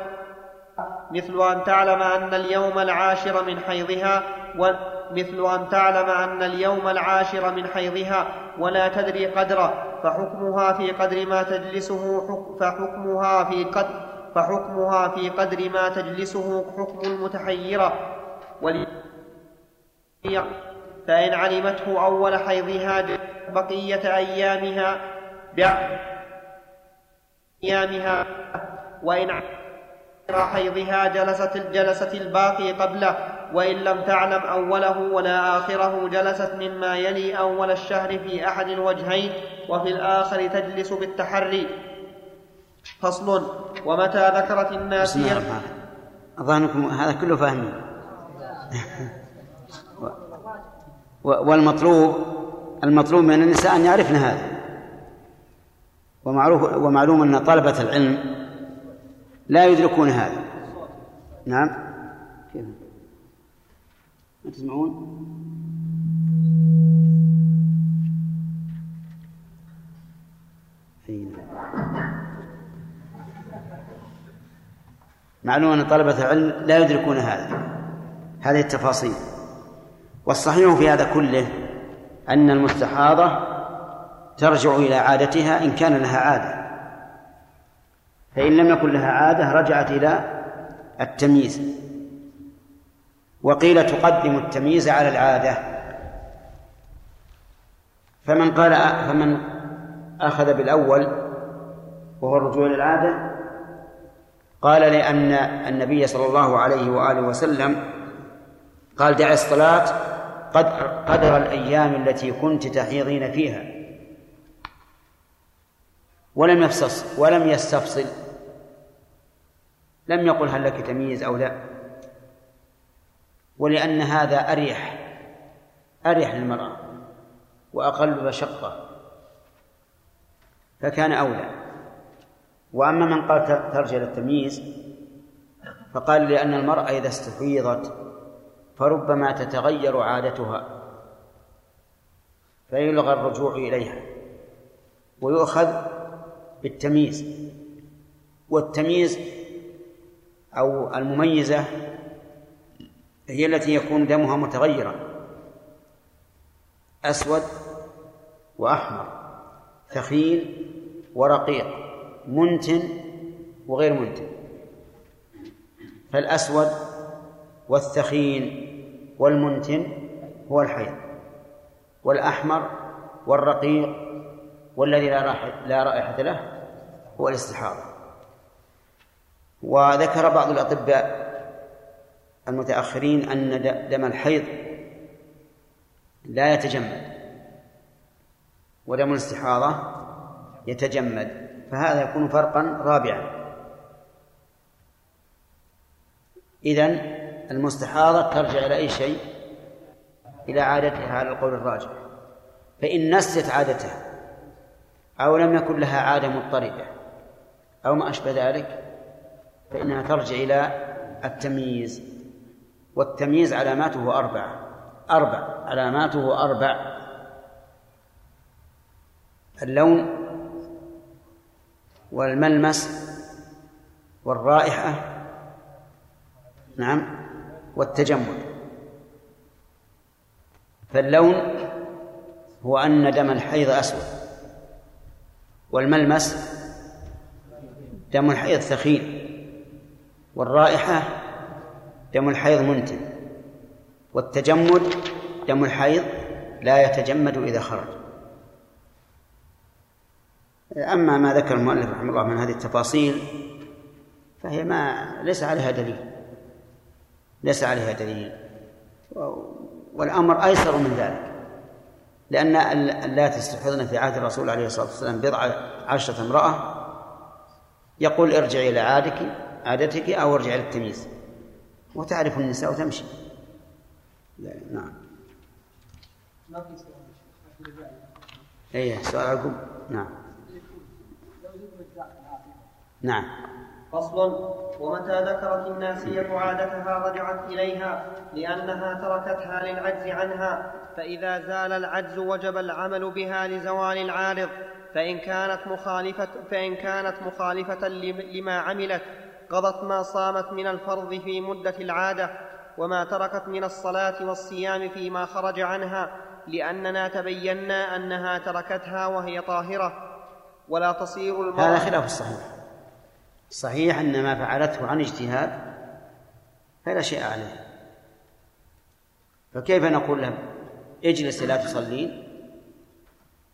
مثل أن تعلم أن اليوم العاشر من حيضها ومثل أن تعلم أن اليوم العاشر من حيضها ولا تدري قدره. فحكمها في قدر ما تجلسه فحكمها في قدر فحكمها في قدر ما تجلسه حكم المتحيرة. فإن علمته أول حيضها بقية أيامها أيامها وإن حيضها جلست جلست الباقي قبله وإن لم تعلم أوله ولا آخره جلست مما يلي أول الشهر في أحد الوجهين وفي الآخر تجلس بالتحري. فصل. ومتى ذكرت الناسية أظنكم هذا كله فاهمين والمطلوب المطلوب من النساء أن يعرفن هذا. ومعروف ومعلوم أن طلبة العلم لا يدركون هذا. نعم. كيف؟ ما تسمعون؟ معلوم أن طلبة العلم لا يدركون هذا. هذه التفاصيل. والصحيح في هذا كله أن المستحاضة ترجع إلى عادتها إن كان لها عادة. فإن لم يكن لها عادة رجعت إلى التمييز. وقيل تقدم التمييز على العادة. فمن قال فمن أخذ بالأول وهو الرجوع إلى العادة قال لأن النبي صلى الله عليه وآله وسلم قال دع الصلاة قدر, قدر الأيام التي كنت تحيضين فيها. ولم يفصص ولم يستفصل. لم يقل هل لك تمييز أو لا. ولأن هذا أريح أريح للمرأة وأقل مشقة فكان أولى. وأما من قال ترجع إلى التمييز فقال لأن المرأة إذا استفيضت فربما تتغير عادتها فيلغى الرجوع إليها ويؤخذ بالتمييز والتمييز أو المميزة هي التي يكون دمها متغيرا أسود وأحمر ثخين ورقيق منتن وغير منتن فالأسود والثخين والمنتن هو الحيض والأحمر والرقيق والذي لا لا رائحة له هو الاستحاضة. وذكر بعض الأطباء المتأخرين أن دم الحيض لا يتجمد ودم الاستحاضة يتجمد فهذا يكون فرقا رابعا. إذن المستحاضة ترجع إلى أي شيء؟ إلى عادتها على القول الراجح. فإن نسيت عادتها أو لم يكن لها عادة مضطردة أو ما أشبه ذلك فإنها ترجع إلى التمييز. والتمييز علاماته أربعة. أربع علاماته أربع. اللون والملمس والرائحة. نعم. والتجمل. فاللون هو أن دم الحيض أسود والملمس دم الحيض ثخين والرائحة دم الحيض منتن والتجمد دم الحيض لا يتجمد إذا خرج. أما ما ذكر المؤلف رحمه الله من هذه التفاصيل فهي ما ليس عليها دليل. ليس عليها دليل. والأمر أيسر من ذلك لأن اللاتي استحضن في عهد الرسول عليه الصلاة والسلام بضع عشرة امرأة يقول ارجعي إلى عادك عادتك أو ارجعي للتمييز وتعرف النساء وتمشي. نعم. اي سؤال عقب. نعم. نعم. فصل ومتى ذكرت الناسية عادتها رجعت إليها لأنها تركتها للعجز عنها فإذا زال العجز وجب العمل بها لزوال العارض فإن كانت مخالفة فإن كانت مخالفة لما عملت قضت ما صامت من الفرض في مدة العادة وما تركت من الصلاة والصيام فيما خرج عنها لأننا تبينا أنها تركتها وهي طاهرة. ولا تصير المرأة هذا خلاف الصحيح. صحيح أن ما فعلته عن اجتهاد فلا شيء عليه. فكيف نقول له اجلس لا تصلين.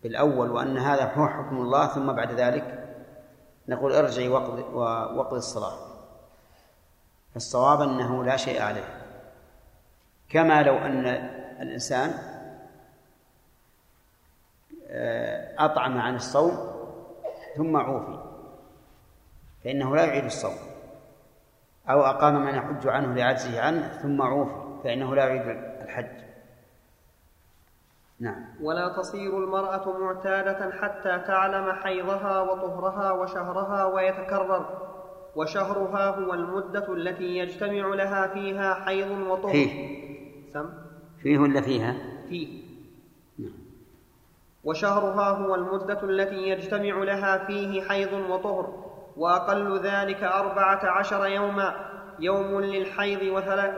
بالأول وأن هذا هو حكم الله ثم بعد ذلك نقول ارجعي وقضي الصلاة. الصواب أنه لا شيء عليه. كما لو أن الإنسان آه، أطعم عن الصوم ثم عوفي. فإنه لا يعيد الصوم. أو أقام من يحج عنه لعجزه عنه ثم عوفي فإنه لا يعيد الحج. نعم. ولا تصير المرأة معتادة حتى تعلم حيضها وطهرها وشهرها ويتكرر وشهرها هو المدة التي يجتمع لها فيها حيض وطهر. فيه. سم؟ فيه ولا فيها؟ فيه. نعم. وشهرها هو المدة التي يجتمع لها فيه حيض وطهر. وأقل ذلك أربعة عشر يوما يوم للحيض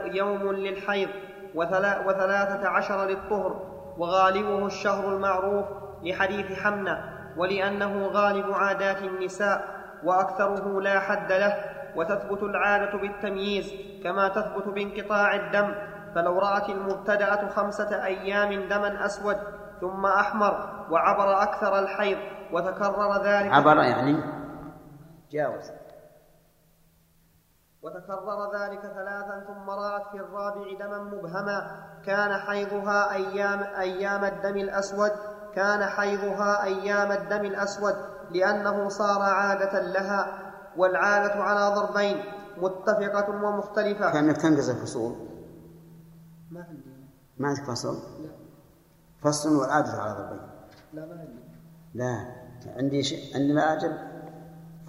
يوم للحيض وثلا وثلاثة عشر للطهر وغالبه الشهر المعروف لحديث حمنة ولأنه غالب عادات النساء وأكثره لا حد له وتثبت العادة بالتمييز كما تثبت بانقطاع الدم فلو رأت المبتدأة خمسة أيام دما أسود ثم أحمر وعبر أكثر الحيض وتكرر ذلك عبر يعني؟ جاوز. وتكرر ذلك ثلاثا ثم رأت في الرابع دما مبهما. كان حيضها أيام أيام الدم الأسود كان حيضها أيام الدم الأسود لأنه صار عادة لها. والعادة على ضربين متفقة ومختلفة. كأنك تنقز الفصول. ما عندي. ما عندك فصل؟ لا. فصل والعادة على ضربين. لا ما عندي. لا. عندي شيء عندي لا أجل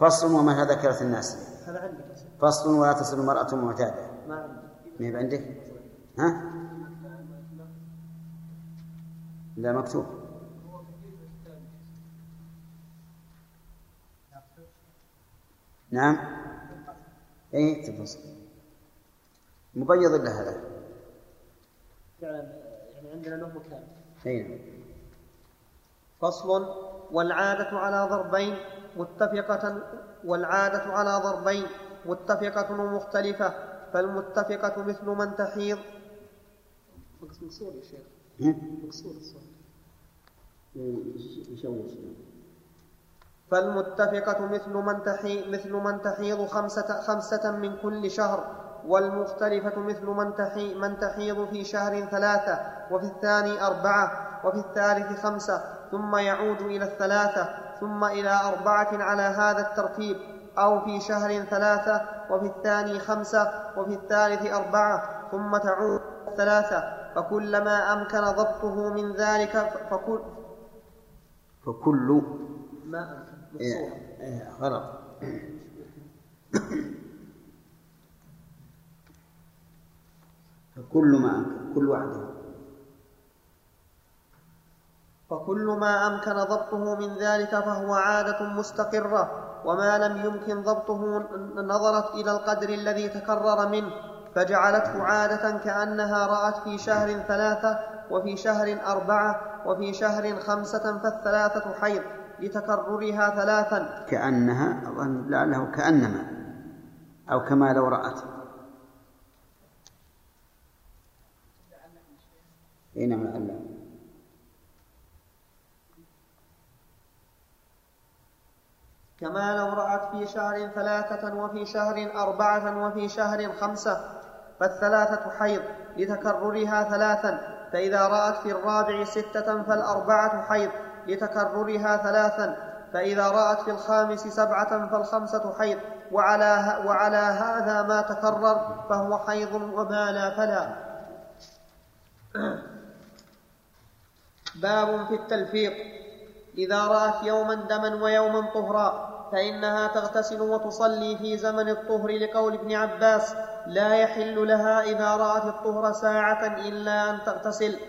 فصل وما ذكرت الناس؟ هذا عندي فصل. ولا تصل المرأة معتادة ما عندي. ما عندك؟ ها؟ لا مكتوب. نعم. اي تفصل. مبيض الا هذا؟ فعلا يعني عندنا له مكان اي نعم فصل والعادة على ضربين. متفقة والعادة على ضربين متفقة ومختلفة فالمتفقة مثل من تحيض. يا شيخ فالمتفقة مثل من تحي مثل من تحيض خمسة خمسة من كل شهر والمختلفة مثل من تحي من تحيض في شهر ثلاثة وفي الثاني أربعة وفي الثالث خمسة ثم يعود إلى الثلاثة. ثم إلى أربعة على هذا الترتيب أو في شهر ثلاثة وفي الثاني خمسة وفي الثالث أربعة ثم تعود ثلاثة فكلما أمكن ضبطه من ذلك فكل فكل ما إيه، إيه، غلط. فكل ما أمكن كل واحدة فكل ما أمكن ضبطه من ذلك فهو عادة مستقرة وما لم يمكن ضبطه نظرت إلى القدر الذي تكرر منه فجعلته عادة كأنها رأت في شهر ثلاثة وفي شهر أربعة وفي شهر خمسة فالثلاثة حيض لتكررها ثلاثا. كأنها أظن لعله كأنما أو كما لو رأت. اي نعم كما لو رأت في شهر ثلاثة وفي شهر أربعة وفي شهر خمسة فالثلاثة حيض لتكررها ثلاثا فإذا رأت في الرابع ستة فالأربعة حيض لتكررها ثلاثا فإذا رأت في الخامس سبعة فالخمسة حيض وعلى, وعلى هذا ما تكرر فهو حيض وما لا فلا. باب في التلفيق. إذا رأت يوما دما ويوما طهرا فإنها تغتسل وتصلي في زمن الطهر لقول ابن عباس لا يحل لها إذا رأت الطهر ساعة إلا أن تغتسل.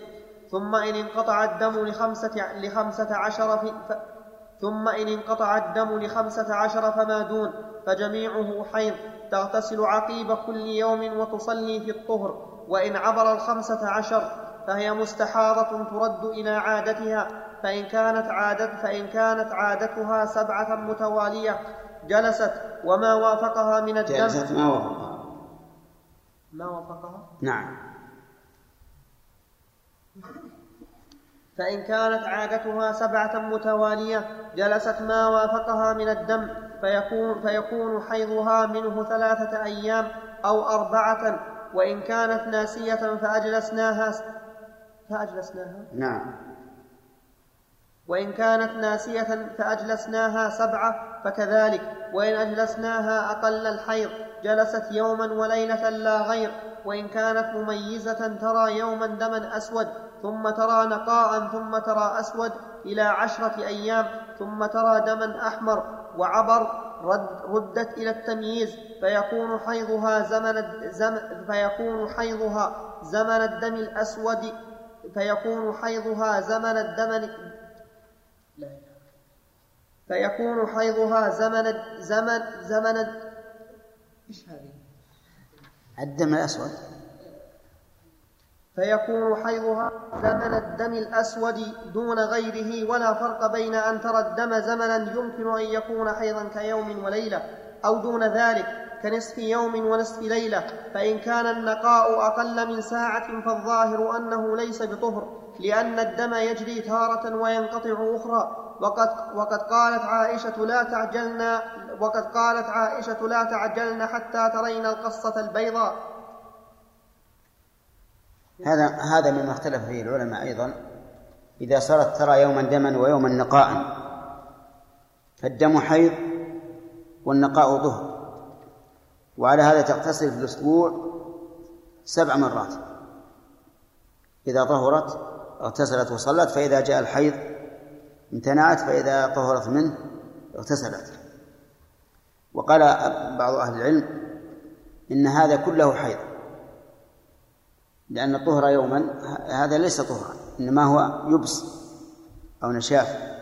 ثم إن انقطع الدم لخمسة, لخمسة عشر في ف ثم إن انقطع الدم لخمسة عشر فما دون فجميعه حيض. تغتسل عقيب كل يوم وتصلي في الطهر. وإن عبر الخمسة عشر فهي مستحاضة ترد إلى عادتها. فإن كانت عادت فإن كانت عادتها سبعة متوالية جلست وما وافقها من الدم. جلست ما وافقها. ما وافقها؟ نعم. فإن كانت عادتها سبعة متوالية جلست ما وافقها من الدم فيكون, فيكون حيضها منه ثلاثة أيام أو أربعة وإن كانت ناسية فأجلسناها فأجلسناها؟ نعم. وإن كانت ناسية فأجلسناها سبعة فكذلك وإن أجلسناها أقل الحيض جلست يوما وليلة لا غير وإن كانت مميزة ترى يوما دما أسود ثم ترى نقاء ثم ترى أسود إلى عشرة أيام ثم ترى دما أحمر وعبر رد ردت إلى التمييز فيكون حيضها زمن زم فيكون حيضها زمن الدم الأسود فيكون حيضها زمن الدم فيكون حيضها زمن زمن زمن إيش هذه؟ الدم الأسود. فيكون حيضها زمن الدم الأسود دون غيره ولا فرق بين أن ترى الدم زمنا يمكن أن يكون حيضا كيوم وليلة أو دون ذلك كنصف يوم ونصف ليلة. فإن كان النقاء أقل من ساعة فالظاهر أنه ليس بطهر لأن الدم يجري تارة وينقطع أخرى. وقد, وقد قالت عائشة لا تعجلن وقد قالت عائشة لا تعجلن حتى ترين القصة البيضاء. هذا هذا مما اختلف فيه العلماء أيضا. إذا صارت ترى يوما دما ويوما نقاء فالدم حيض والنقاء ظهر. وعلى هذا تغتسل في الأسبوع سبع مرات. إذا طهرت اغتسلت وصلت فإذا جاء الحيض امتنعت فإذا طهرت منه اغتسلت. وقال بعض أهل العلم إن هذا كله حيض لأن الطهر يوما هذا ليس طهرا إنما هو يبس أو نشاف.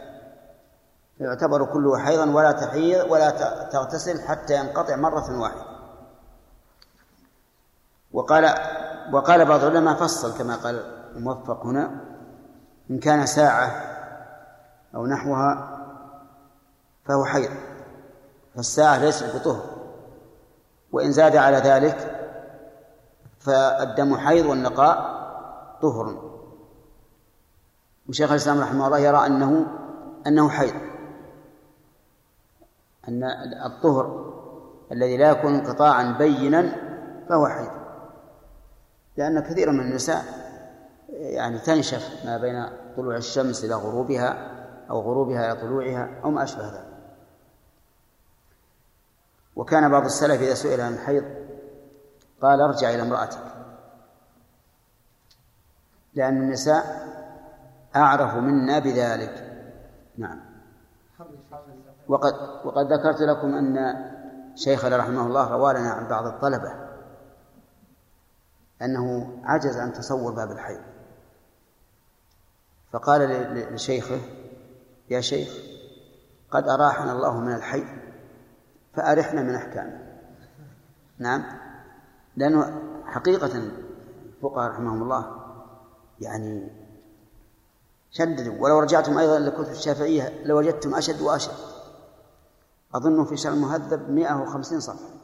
فيعتبر كله حيضا ولا تحيض ولا تغتسل حتى ينقطع مرة واحدة. وقال وقال بعض العلماء فصل كما قال الموفق هنا إن كان ساعة أو نحوها فهو حيض فالساعة ليست بطهر وإن زاد على ذلك فالدم حيض والنقاء طهر. وشيخ الإسلام رحمه الله يرى أنه أنه حيض. أن الطهر الذي لا يكون انقطاعا بينا فهو حيض. لأن كثيرا من النساء يعني تنشف ما بين طلوع الشمس إلى غروبها أو غروبها إلى طلوعها أو ما أشبه ذلك. وكان بعض السلف إذا سئل عن الحيض قال ارجع إلى امرأتك لأن النساء أعرف منا بذلك. نعم. وقد وقد ذكرت لكم أن شيخنا رحمه الله روى لنا عن بعض الطلبة أنه عجز عن تصور باب الحيض. فقال لشيخه يا شيخ قد أراحنا الله من الحي فأرحنا من أحكامه. نعم. لأنه حقيقة الفقهاء رحمهم الله يعني شددوا ولو رجعتم أيضا إلى كتب الشافعية لوجدتم أشد وأشد. أظن في شرح المهذب 150 صفحة.